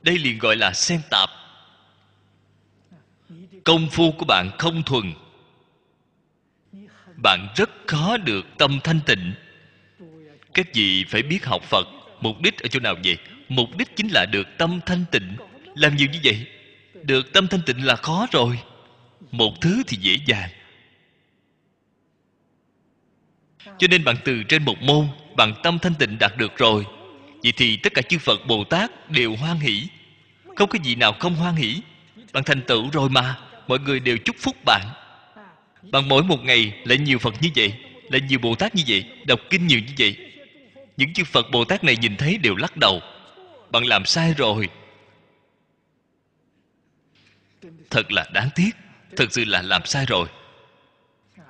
đây liền gọi là xen tạp. Công phu của bạn không thuần. Bạn rất khó được tâm thanh tịnh. Các vị phải biết học phật, mục đích ở chỗ nào vậy? Mục đích chính là được tâm thanh tịnh. Làm nhiều như vậy, được tâm thanh tịnh là khó rồi. Một thứ thì dễ dàng. Cho nên bạn từ trên một môn bằng tâm thanh tịnh đạt được rồi. Vậy thì tất cả chư phật bồ tát đều hoan hỷ không có gì nào không hoan hỷ. Bạn thành tựu rồi mà, mọi người đều chúc phúc bạn. Bằng mỗi một ngày lại nhiều phật như vậy, lại nhiều bồ tát như vậy, đọc kinh nhiều như vậy. Những chư phật bồ tát này nhìn thấy đều lắc đầu. Bạn làm sai rồi. Thật là đáng tiếc, thật sự là làm sai rồi.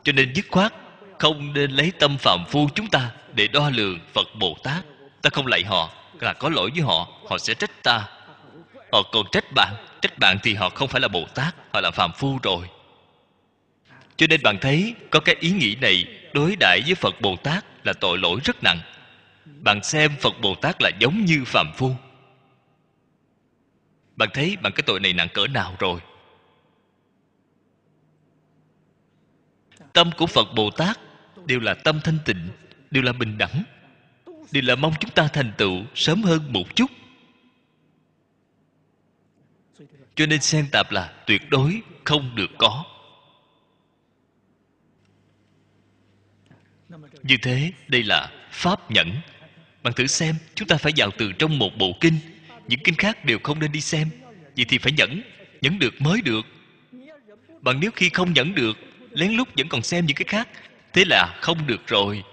Cho nên dứt khoát, không nên lấy tâm phạm phu chúng ta để đo lường phật bồ tát. Ta không lạy họ, là có lỗi với họ họ sẽ trách ta họ còn trách bạn trách bạn thì họ không phải là bồ tát, họ là phạm phu rồi. Cho nên bạn thấy, có cái ý nghĩ này đối đãi với phật bồ tát là tội lỗi rất nặng. Bạn xem phật bồ tát là giống như phạm phu. Bạn thấy bạn cái tội này nặng cỡ nào rồi? Tâm của phật bồ tát đều là tâm thanh tịnh, đều là bình đẳng, đều là mong chúng ta thành tựu sớm hơn một chút. Cho nên xen tạp là tuyệt đối không được có. Như thế, đây là pháp nhẫn. Bạn thử xem, chúng ta phải vào từ trong một bộ kinh. Những kinh khác đều không nên đi xem. Vậy thì phải nhẫn nhẫn được mới được. Bằng nếu khi không nhẫn được, lén lút vẫn còn xem những cái khác. Thế là không được rồi.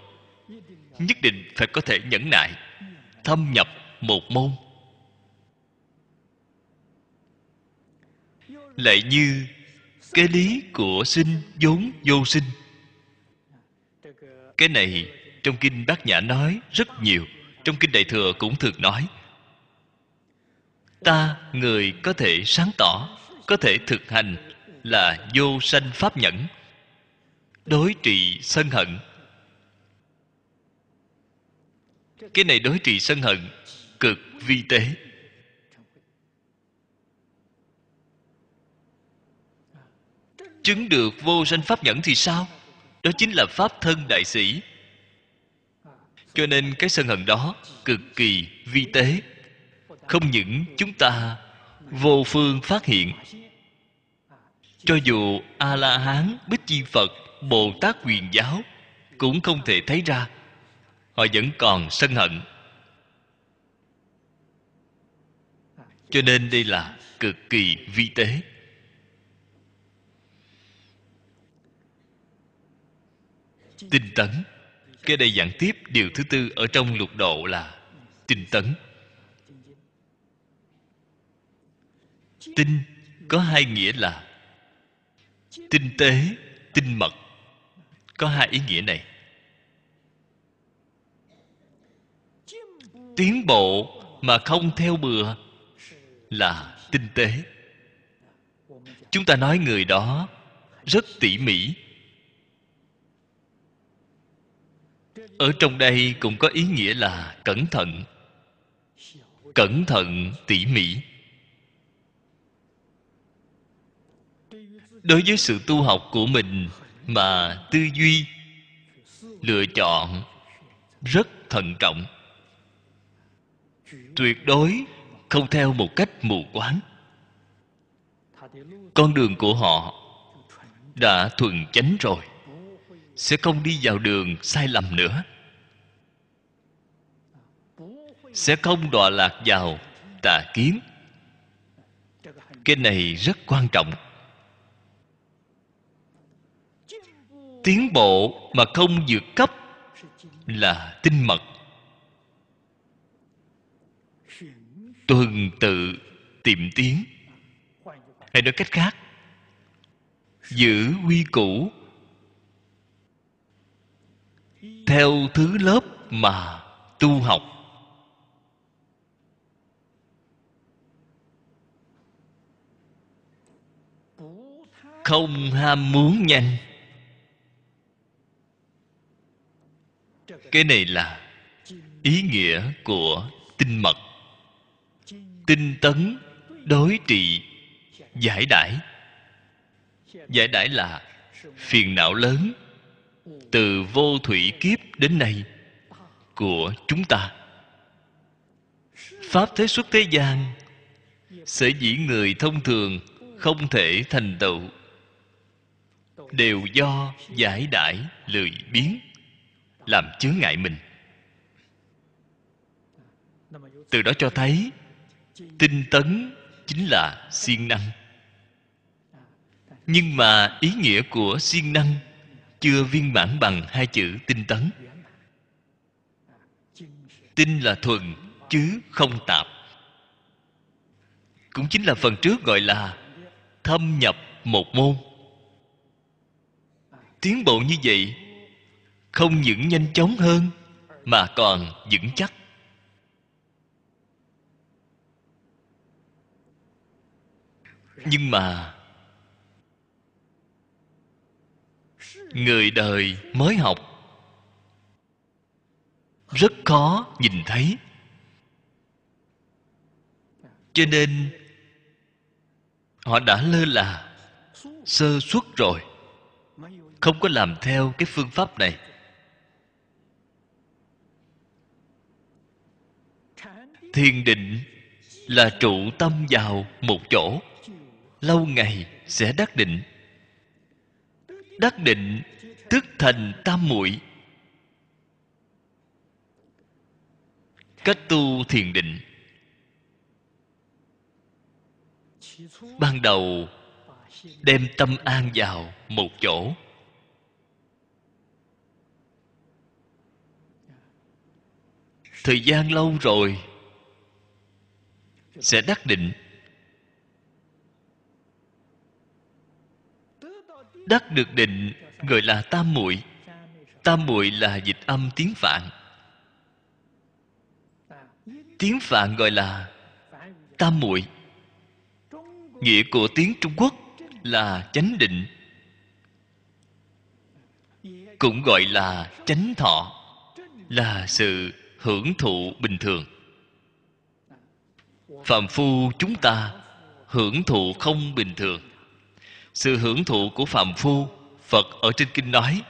Nhất định phải có thể nhẫn nại, thâm nhập một môn. Lại như cái lý của sinh vốn vô sinh. Cái này trong kinh bát nhã nói rất nhiều, trong kinh đại thừa cũng thường nói. Ta, người có thể sáng tỏ, có thể thực hành là vô sanh pháp nhẫn, đối trị sân hận. Cái này đối trị sân hận cực vi tế. Chứng được vô sanh pháp nhẫn thì sao? Đó chính là pháp thân đại sĩ. Cho nên cái sân hận đó cực kỳ vi tế. Không những chúng ta vô phương phát hiện, cho dù a la hán bích chi phật bồ tát quyền giáo cũng không thể thấy ra, họ vẫn còn sân hận. Cho nên đây là cực kỳ vi tế. Tinh tấn. Cái đây giảng tiếp điều thứ tư ở trong lục độ là tinh tấn. Tinh có hai nghĩa là tinh tế, tinh mật. Có hai ý nghĩa này. Tiến bộ mà không theo bừa là tinh tế. Chúng ta nói người đó rất tỉ mỉ. Ở trong đây cũng có ý nghĩa là cẩn thận. Cẩn thận tỉ mỉ. Đối với sự tu học của mình mà tư duy, lựa chọn rất thận trọng. Tuyệt đối không theo một cách mù quáng. Con đường của họ đã thuần chánh rồi, sẽ không đi vào đường sai lầm nữa sẽ không đọa lạc vào tà kiến. Cái này rất quan trọng. Tiến bộ mà không vượt cấp là tinh mật. Tuần tự tìm tiến. Hay nói cách khác, giữ quy củ. Theo thứ lớp mà tu học. Không ham muốn nhanh. Cái này là ý nghĩa của tinh mật, tinh tấn, đối trị, giải đãi. Giải đãi là phiền não lớn từ vô thủy kiếp đến nay của chúng ta. Pháp thế xuất thế gian sở dĩ người thông thường không thể thành tựu đều do giải đãi lười biếng, làm chướng ngại mình. Từ đó cho thấy, tinh tấn chính là siêng năng. Nhưng mà ý nghĩa của siêng năng chưa viên mãn bằng hai chữ tinh tấn. Tinh là thuần, chứ không tạp. Cũng chính là phần trước gọi là thâm nhập một môn tiến bộ như vậy, không những nhanh chóng hơn, mà còn vững chắc. Nhưng mà, người đời mới học, rất khó nhìn thấy. Cho nên, họ đã lơ là, sơ suất rồi không có làm theo cái phương pháp này. Thiền định là trụ tâm vào một chỗ, lâu ngày sẽ đắc định. Đắc định tức thành tam muội. Cách tu thiền định. Ban đầu đem tâm an vào một chỗ. Thời gian lâu rồi sẽ đắc định. Đắc được định gọi là tam muội. Tam muội là dịch âm tiếng phạn. Tiếng phạn gọi là tam muội. Nghĩa của tiếng trung quốc là chánh định, cũng gọi là chánh thọ, là sự hưởng thụ bình thường. Phạm phu chúng ta hưởng thụ không bình thường. Sự hưởng thụ của phạm phu, phật ở trên kinh nói,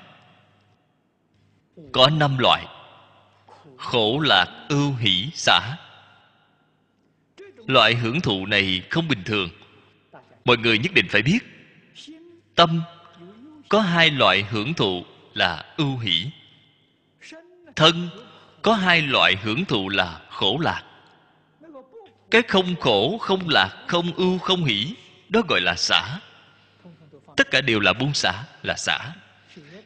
có năm loại. Khổ lạc ưu hỷ, xả. Loại hưởng thụ này không bình thường. Mọi người nhất định phải biết, tâm có hai loại hưởng thụ là ưu hỷ. Thân có hai loại hưởng thụ là khổ lạc. Cái không khổ, không lạc, không ưu, không hỷ, đó gọi là xả. Tất cả đều là buông xả, là xả.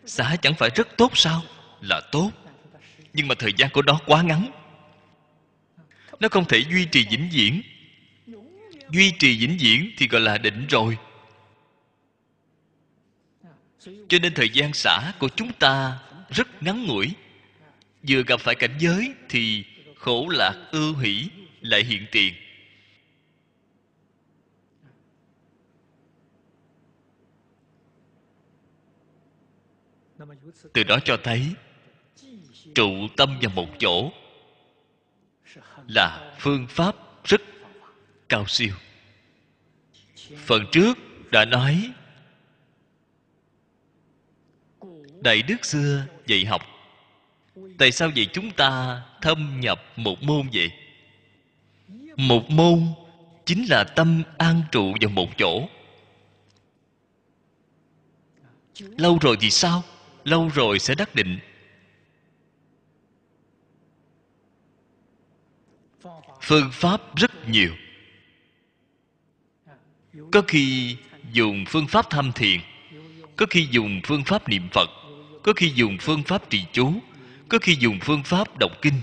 Xả chẳng phải rất tốt sao? Là tốt. Nhưng mà thời gian của nó quá ngắn. Nó không thể duy trì vĩnh viễn. Duy trì vĩnh viễn thì gọi là định rồi. Cho nên thời gian xả của chúng ta rất ngắn ngủi vừa gặp phải cảnh giới thì khổ lạc ưu hỷ lại hiện tiền. Từ đó cho thấy, trụ tâm vào một chỗ là phương pháp rất cao siêu. Phần trước đã nói, đại đức xưa dạy học tại sao vậy chúng ta thâm nhập một môn vậy? Một môn chính là tâm an trụ vào một chỗ. Lâu rồi thì sao? Lâu rồi sẽ đắc định. Phương pháp rất nhiều. Có khi dùng phương pháp tham thiền, có khi dùng phương pháp niệm phật, có khi dùng phương pháp trì chú có khi dùng phương pháp đọc kinh.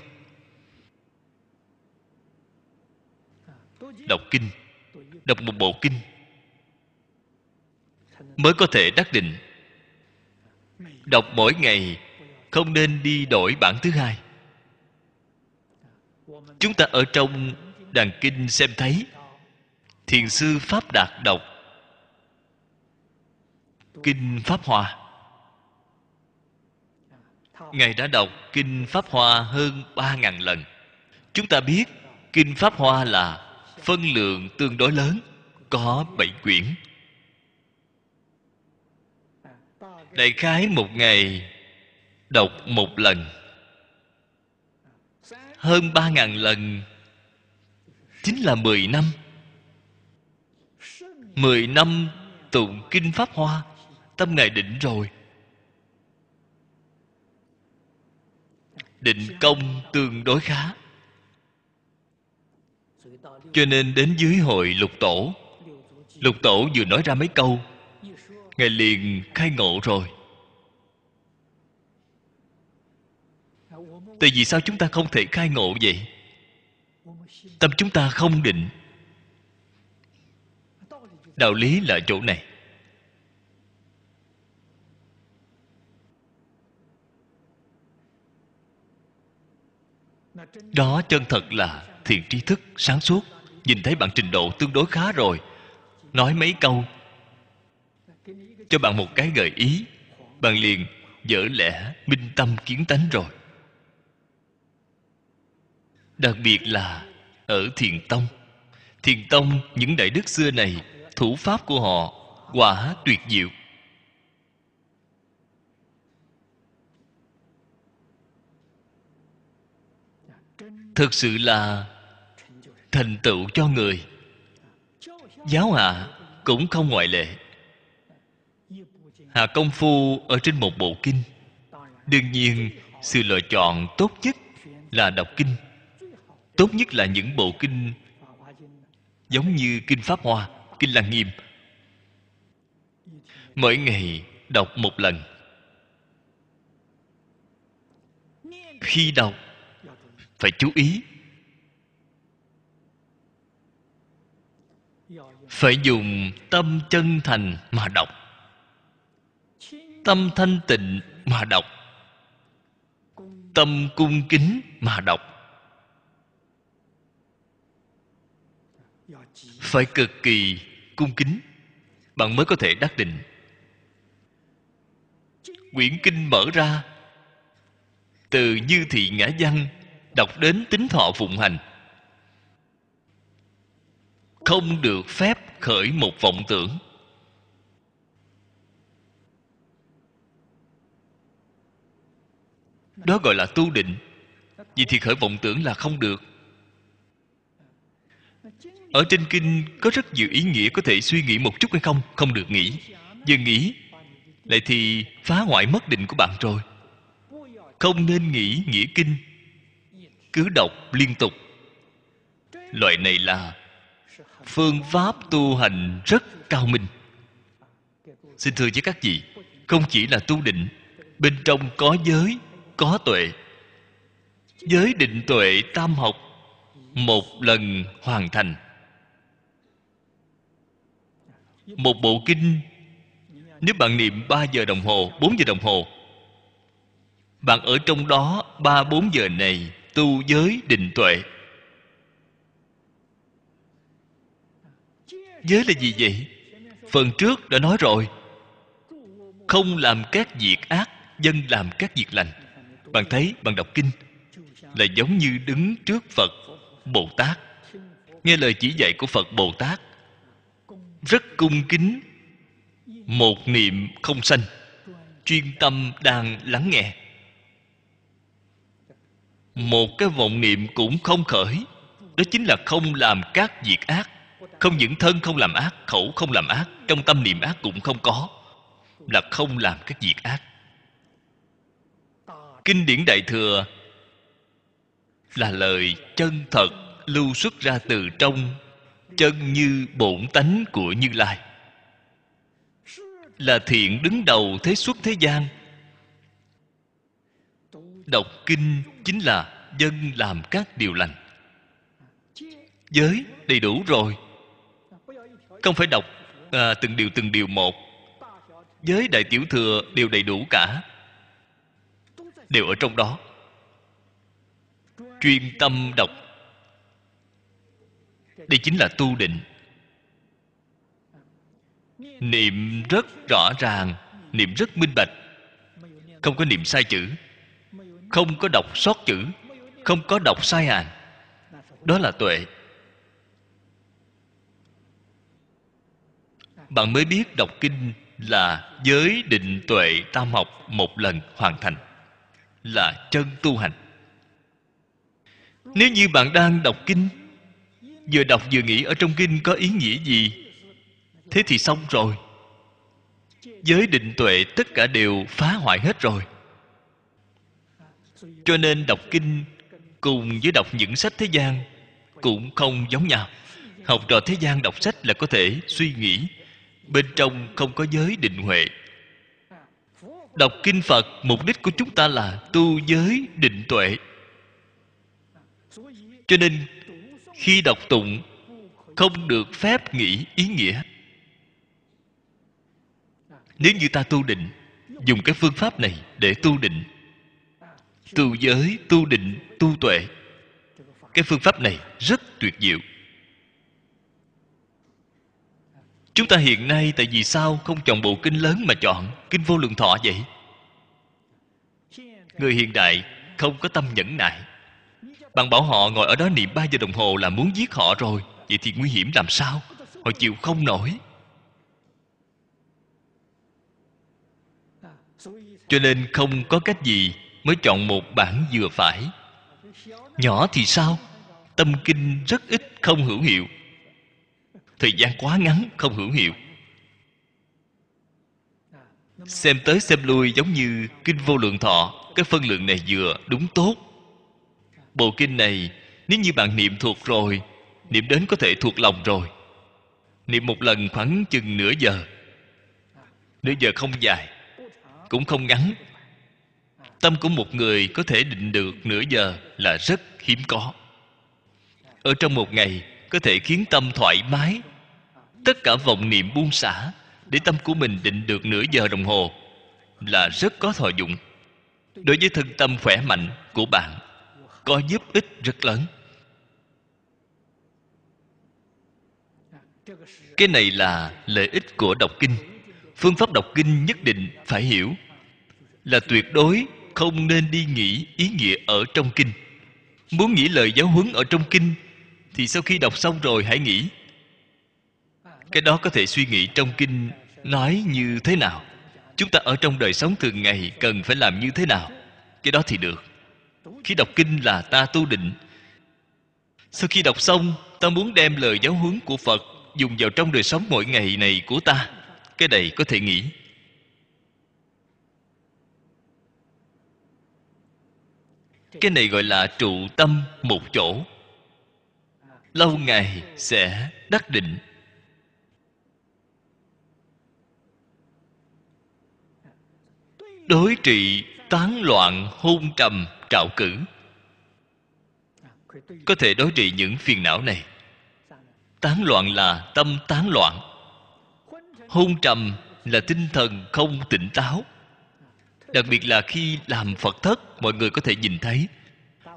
Đọc kinh. Đọc một bộ kinh. Mới có thể đắc định. Đọc mỗi ngày, không nên đi đổi bản thứ hai. Chúng ta ở trong đàn kinh xem thấy, thiền sư pháp đạt đọc kinh pháp hòa ngài đã đọc kinh pháp hoa hơn ba ngàn lần. Chúng ta biết kinh pháp hoa là phân lượng tương đối lớn, có bảy quyển. Đại khái một ngày đọc một lần. Hơn ba ngàn lần chính là mười năm. Mười năm tụng kinh pháp hoa, tâm ngài định rồi. Định công tương đối khá. Cho nên đến dưới hội lục tổ lục tổ vừa nói ra mấy câu, ngài liền khai ngộ rồi. Tại vì sao chúng ta không thể khai ngộ vậy? Tâm chúng ta không định. Đạo lý là chỗ này. Đó chân thật là thiện tri thức, sáng suốt. Nhìn thấy bạn trình độ tương đối khá rồi. Nói mấy câu cho bạn một cái gợi ý. Bạn liền dở lẽ minh tâm kiến tánh rồi. Đặc biệt là ở thiền tông. Thiền tông, những đại đức xưa này, thủ pháp của họ quả tuyệt diệu. Thực sự là thành tựu cho người. Giáo hạ cũng không ngoại lệ. Hạ công phu ở trên một bộ kinh. Đương nhiên, sự lựa chọn tốt nhất là đọc kinh. Tốt nhất là những bộ kinh giống như kinh pháp hoa, kinh lăng nghiêm. Mỗi ngày đọc một lần. Khi đọc phải chú ý. Phải dùng tâm chân thành mà đọc. Tâm thanh tịnh mà đọc. Tâm cung kính mà đọc. Phải cực kỳ cung kính. Bạn mới có thể đắc định. Quyển kinh mở ra, từ như thị ngã văn đọc đến tính thọ phụng hành. Không được phép khởi một vọng tưởng. Đó gọi là tu định. Vì thì khởi vọng tưởng là không được. Ở trên kinh có rất nhiều ý nghĩa có thể suy nghĩ một chút hay không? Không được nghĩ. Vừa nghĩ, lại thì phá hoại mất định của bạn rồi. Không nên nghĩ nghĩa kinh cứ đọc liên tục. Loại này là, phương pháp tu hành rất cao minh. Xin thưa với các vị, không chỉ là tu định, bên trong có giới, có tuệ. Giới định tuệ tam học, một lần hoàn thành. Một bộ kinh, nếu bạn niệm 3 giờ đồng hồ 4 giờ đồng hồ, bạn ở trong đó 3 4 giờ này tu giới định tuệ. Giới là gì vậy? Phần trước đã nói rồi. Không làm các việc ác, dân làm các việc lành. Bạn thấy, bạn đọc kinh, là giống như đứng trước phật bồ tát. Nghe lời chỉ dạy của phật bồ tát, rất cung kính, một niệm không sanh, chuyên tâm đang lắng nghe một cái vọng niệm cũng không khởi. Đó chính là không làm các việc ác. Không những thân không làm ác, khẩu không làm ác, trong tâm niệm ác cũng không có. Là không làm các việc ác. Kinh điển đại thừa là lời chân thật lưu xuất ra từ trong chân như bổn tánh của như lai. Là thiện đứng đầu thế xuất thế gian đọc kinh chính là dân làm các điều lành. Giới đầy đủ rồi. Không phải đọc à, từng điều từng điều một. Giới đại tiểu thừa đều đầy đủ cả. Đều ở trong đó. Chuyên tâm đọc. Đây chính là tu định. Niệm rất rõ ràng niệm rất minh bạch. Không có niệm sai chữ không có đọc sót chữ, không có đọc sai hàng đó là tuệ. Bạn mới biết đọc kinh là giới định tuệ tam học một lần hoàn thành, là chân tu hành. Nếu như bạn đang đọc kinh, vừa đọc vừa nghĩ ở trong kinh có ý nghĩa gì, thế thì xong rồi. Giới định tuệ tất cả đều phá hoại hết rồi cho nên đọc kinh, cùng với đọc những sách thế gian, cũng không giống nhau. Học trò thế gian đọc sách là có thể suy nghĩ, bên trong không có giới định huệ. Đọc kinh phật, mục đích của chúng ta là tu giới định tuệ. Cho nên, khi đọc tụng, không được phép nghĩ ý nghĩa. Nếu như ta tu định, dùng cái phương pháp này để tu định tu giới, tu định, tu tuệ. Cái phương pháp này rất tuyệt diệu. Chúng ta hiện nay tại vì sao không chọn bộ kinh lớn mà chọn kinh vô lượng thọ vậy? Người hiện đại không có tâm nhẫn nại. Bạn bảo họ ngồi ở đó niệm ba giờ đồng hồ là muốn giết họ rồi, vậy thì nguy hiểm làm sao? Họ chịu không nổi. Cho nên không có cách gì mới chọn một bản vừa phải. Nhỏ thì sao? Tâm kinh rất ít không hữu hiệu. Thời gian quá ngắn không hữu hiệu. Xem tới xem lui giống như kinh vô lượng thọ, cái phân lượng này vừa đúng tốt. Bộ kinh này, nếu như bạn niệm thuộc rồi, niệm đến có thể thuộc lòng rồi. Niệm một lần khoảng chừng nửa giờ. Nửa giờ không dài, cũng không ngắn tâm của một người có thể định được nửa giờ là rất hiếm có. Ở trong một ngày, có thể khiến tâm thoải mái. Tất cả vọng niệm buông xả để tâm của mình định được nửa giờ đồng hồ là rất có thọ dụng. Đối với thân tâm khỏe mạnh của bạn, có giúp ích rất lớn. Cái này là lợi ích của đọc kinh. Phương pháp đọc kinh nhất định phải hiểu. Là tuyệt đối không nên đi nghĩ ý nghĩa ở trong kinh. Muốn nghĩ lời giáo huấn ở trong kinh, thì sau khi đọc xong rồi hãy nghĩ. Cái đó có thể suy nghĩ trong kinh nói như thế nào? Chúng ta ở trong đời sống thường ngày cần phải làm như thế nào? Cái đó thì được. Khi đọc kinh là ta tu định. Sau khi đọc xong, ta muốn đem lời giáo huấn của phật dùng vào trong đời sống mỗi ngày này của ta. Cái này có thể nghĩ. Cái này gọi là trụ tâm một chỗ. Lâu ngày sẽ đắc định. Đối trị tán loạn hôn trầm trạo cử. Có thể đối trị những phiền não này. Tán loạn là tâm tán loạn. Hôn trầm là tinh thần không tỉnh táo đặc biệt là khi làm phật thất, mọi người có thể nhìn thấy.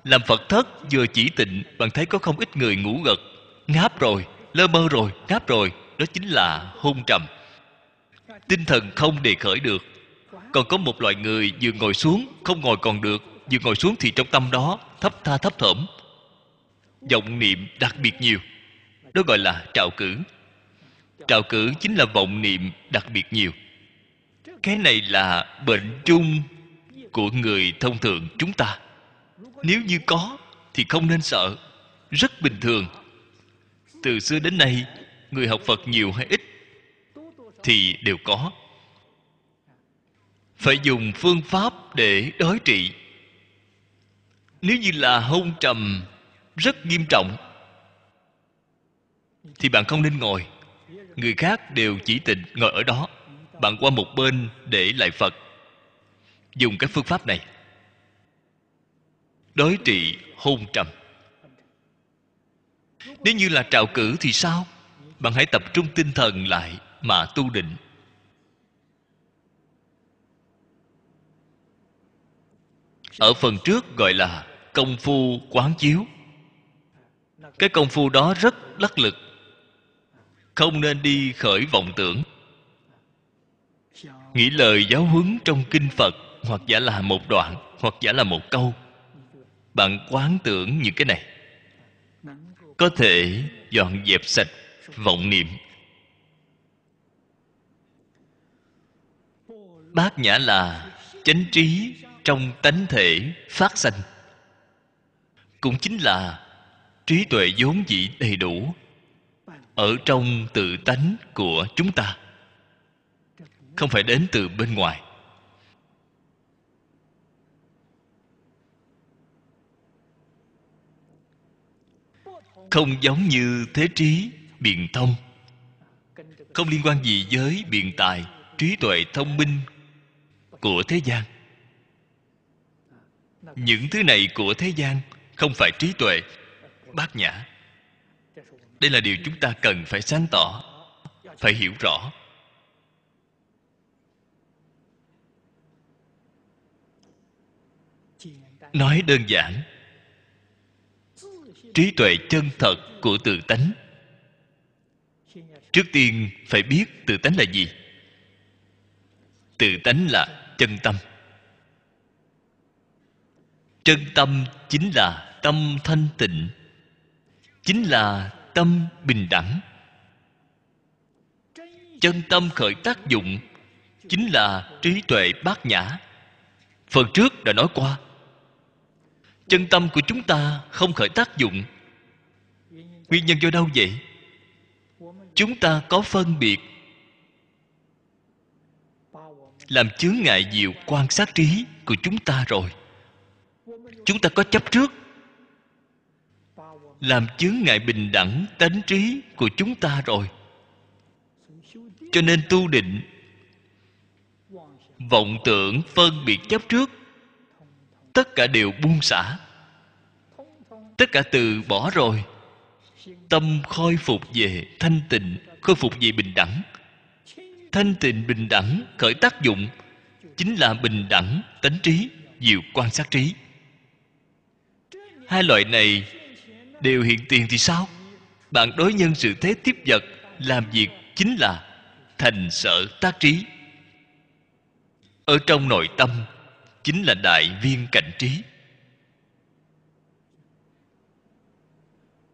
Làm phật thất vừa chỉ tịnh, bạn thấy có không ít người ngủ gật, ngáp rồi, lơ mơ rồi, ngáp rồi, đó chính là hôn trầm. Tinh thần không đề khởi được. Còn có một loại người vừa ngồi xuống, không ngồi còn được, vừa ngồi xuống thì trong tâm đó thấp tha thấp thỏm. Vọng niệm đặc biệt nhiều, đó gọi là trạo cử. Trạo cử chính là vọng niệm đặc biệt nhiều cái này là bệnh chung của người thông thường chúng ta. Nếu như có, thì không nên sợ. Rất bình thường. Từ xưa đến nay, người học phật nhiều hay ít, thì đều có. Phải dùng phương pháp để đối trị. Nếu như là hôn trầm rất nghiêm trọng, thì bạn không nên ngồi. Người khác đều chỉ tịnh ngồi ở đó bạn qua một bên để lại phật. Dùng cái phương pháp này. Đối trị hôn trầm. Nếu như là trào cử thì sao? Bạn hãy tập trung tinh thần lại mà tu định. Ở phần trước gọi là công phu quán chiếu. Cái công phu đó rất đắc lực. Không nên đi khởi vọng tưởng nghĩ lời giáo huấn trong kinh phật, hoặc giả là một đoạn, hoặc giả là một câu. Bạn quán tưởng những cái này. Có thể dọn dẹp sạch vọng niệm. Bát nhã là chánh trí trong tánh thể phát sanh. Cũng chính là trí tuệ vốn dĩ đầy đủ ở trong tự tánh của chúng ta không phải đến từ bên ngoài. Không giống như thế trí, biện thông. Không liên quan gì với biện tài, trí tuệ thông minh của thế gian. Những thứ này của thế gian không phải trí tuệ, bát nhã. Đây là điều chúng ta cần phải sáng tỏ, phải hiểu rõ. Nói đơn giản. Trí tuệ chân thật của tự tánh. Trước tiên phải biết tự tánh là gì. Tự tánh là chân tâm. Chân tâm chính là tâm thanh tịnh. Chính là tâm bình đẳng. Chân tâm khởi tác dụng chính là trí tuệ bát nhã. Phần trước đã nói qua chân tâm của chúng ta không khởi tác dụng. Nguyên nhân do đâu vậy? Chúng ta có phân biệt. Làm chướng ngại diệu quan sát trí của chúng ta rồi. Chúng ta có chấp trước. Làm chướng ngại bình đẳng tánh trí của chúng ta rồi. Cho nên tu định. Vọng tưởng phân biệt chấp trước tất cả đều buông xả. Tất cả từ bỏ rồi. Tâm khôi phục về thanh tịnh, khôi phục về bình đẳng. Thanh tịnh bình đẳng khởi tác dụng, chính là bình đẳng tánh trí diệu quan sát trí. Hai loại này đều hiện tiền thì sao? Bạn đối nhân sự thế tiếp vật, làm việc chính là thành sở tác trí. Ở trong nội tâm chính là đại viên cảnh trí.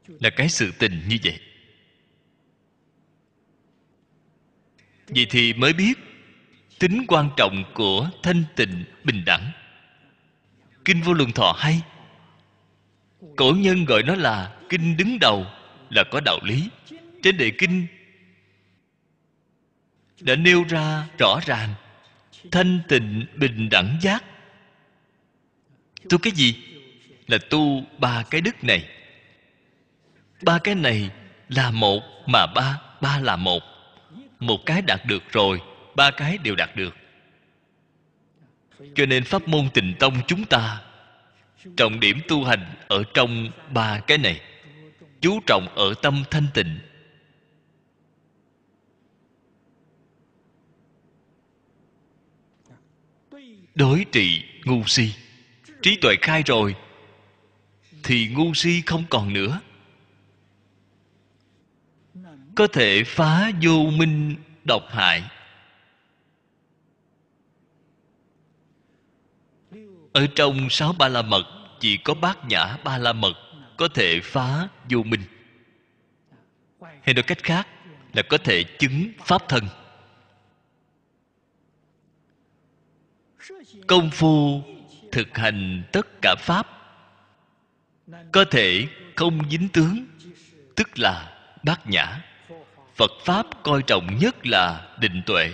Là cái sự tình như vậy. Vậy thì mới biết tính quan trọng của thanh tịnh bình đẳng. Kinh vô lượng thọ hay. Cổ nhân gọi nó là kinh đứng đầu, là có đạo lý. Trên đề kinh đã nêu ra rõ ràng, thanh tịnh bình đẳng giác tu cái gì? Là tu ba cái đức này. Ba cái này là một mà ba ba là một. Một cái đạt được rồi, ba cái đều đạt được. Cho nên pháp môn tịnh tông chúng ta, trọng điểm tu hành ở trong ba cái này. Chú trọng ở tâm thanh tịnh. Đối trị ngu si trí tuệ khai rồi, thì ngu si không còn nữa. Có thể phá vô minh độc hại. Ở trong sáu ba la mật, chỉ có bát nhã ba la mật có thể phá vô minh. Hay nói cách khác là có thể chứng pháp thân. Công phu thực hành tất cả pháp. Có thể không dính tướng, tức là bát nhã. Phật pháp coi trọng nhất là định tuệ.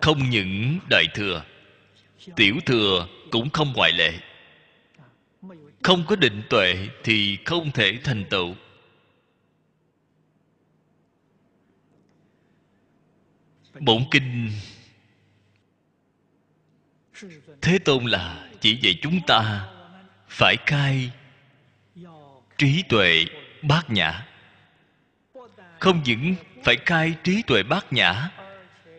Không những đại thừa, tiểu thừa cũng không ngoại lệ. Không có định tuệ thì không thể thành tựu. Bổn kinh thế tôn là chỉ dạy chúng ta, phải khai trí tuệ bát nhã. Không những phải khai trí tuệ bát nhã,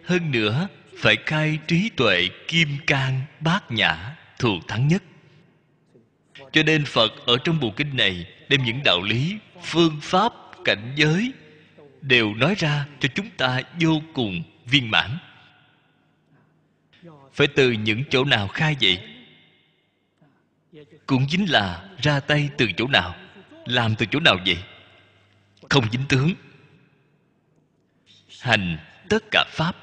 hơn nữa phải khai trí tuệ kim cang bát nhã thù thắng nhất. Cho nên phật ở trong bộ kinh này đem những đạo lý, phương pháp, cảnh giới đều nói ra cho chúng ta vô cùng viên mãn phải từ những chỗ nào khai vậy? Cũng chính là ra tay từ chỗ nào, làm từ chỗ nào vậy? Không dính tướng. Hành tất cả pháp.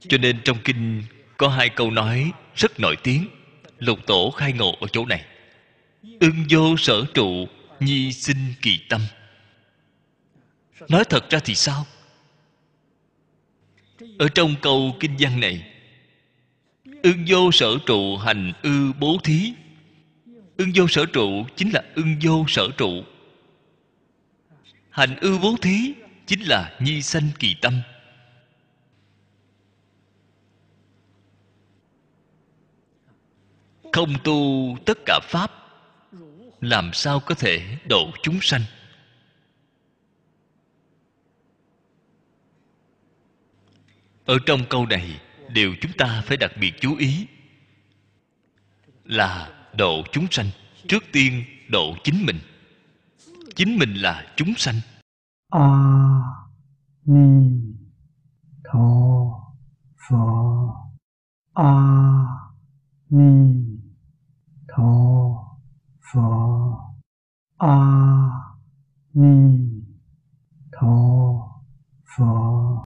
Cho nên trong kinh có hai câu nói rất nổi tiếng. Lục tổ khai ngộ ở chỗ này. Ưng vô sở trụ, nhi sinh kỳ tâm nói thật ra thì sao? Ở trong câu kinh văn này, ưng vô sở trụ hành ư bố thí. Ưng vô sở trụ chính là ưng vô sở trụ. Hành ư bố thí chính là nhi sanh kỳ tâm. Không tu tất cả pháp, làm sao có thể độ chúng sanh? ở trong câu này đều chúng ta phải đặc biệt chú ý là độ chúng sanh trước tiên độ chính mình. Chính mình là chúng sanh. A ni tho phở a ni tho phở a ni tho phở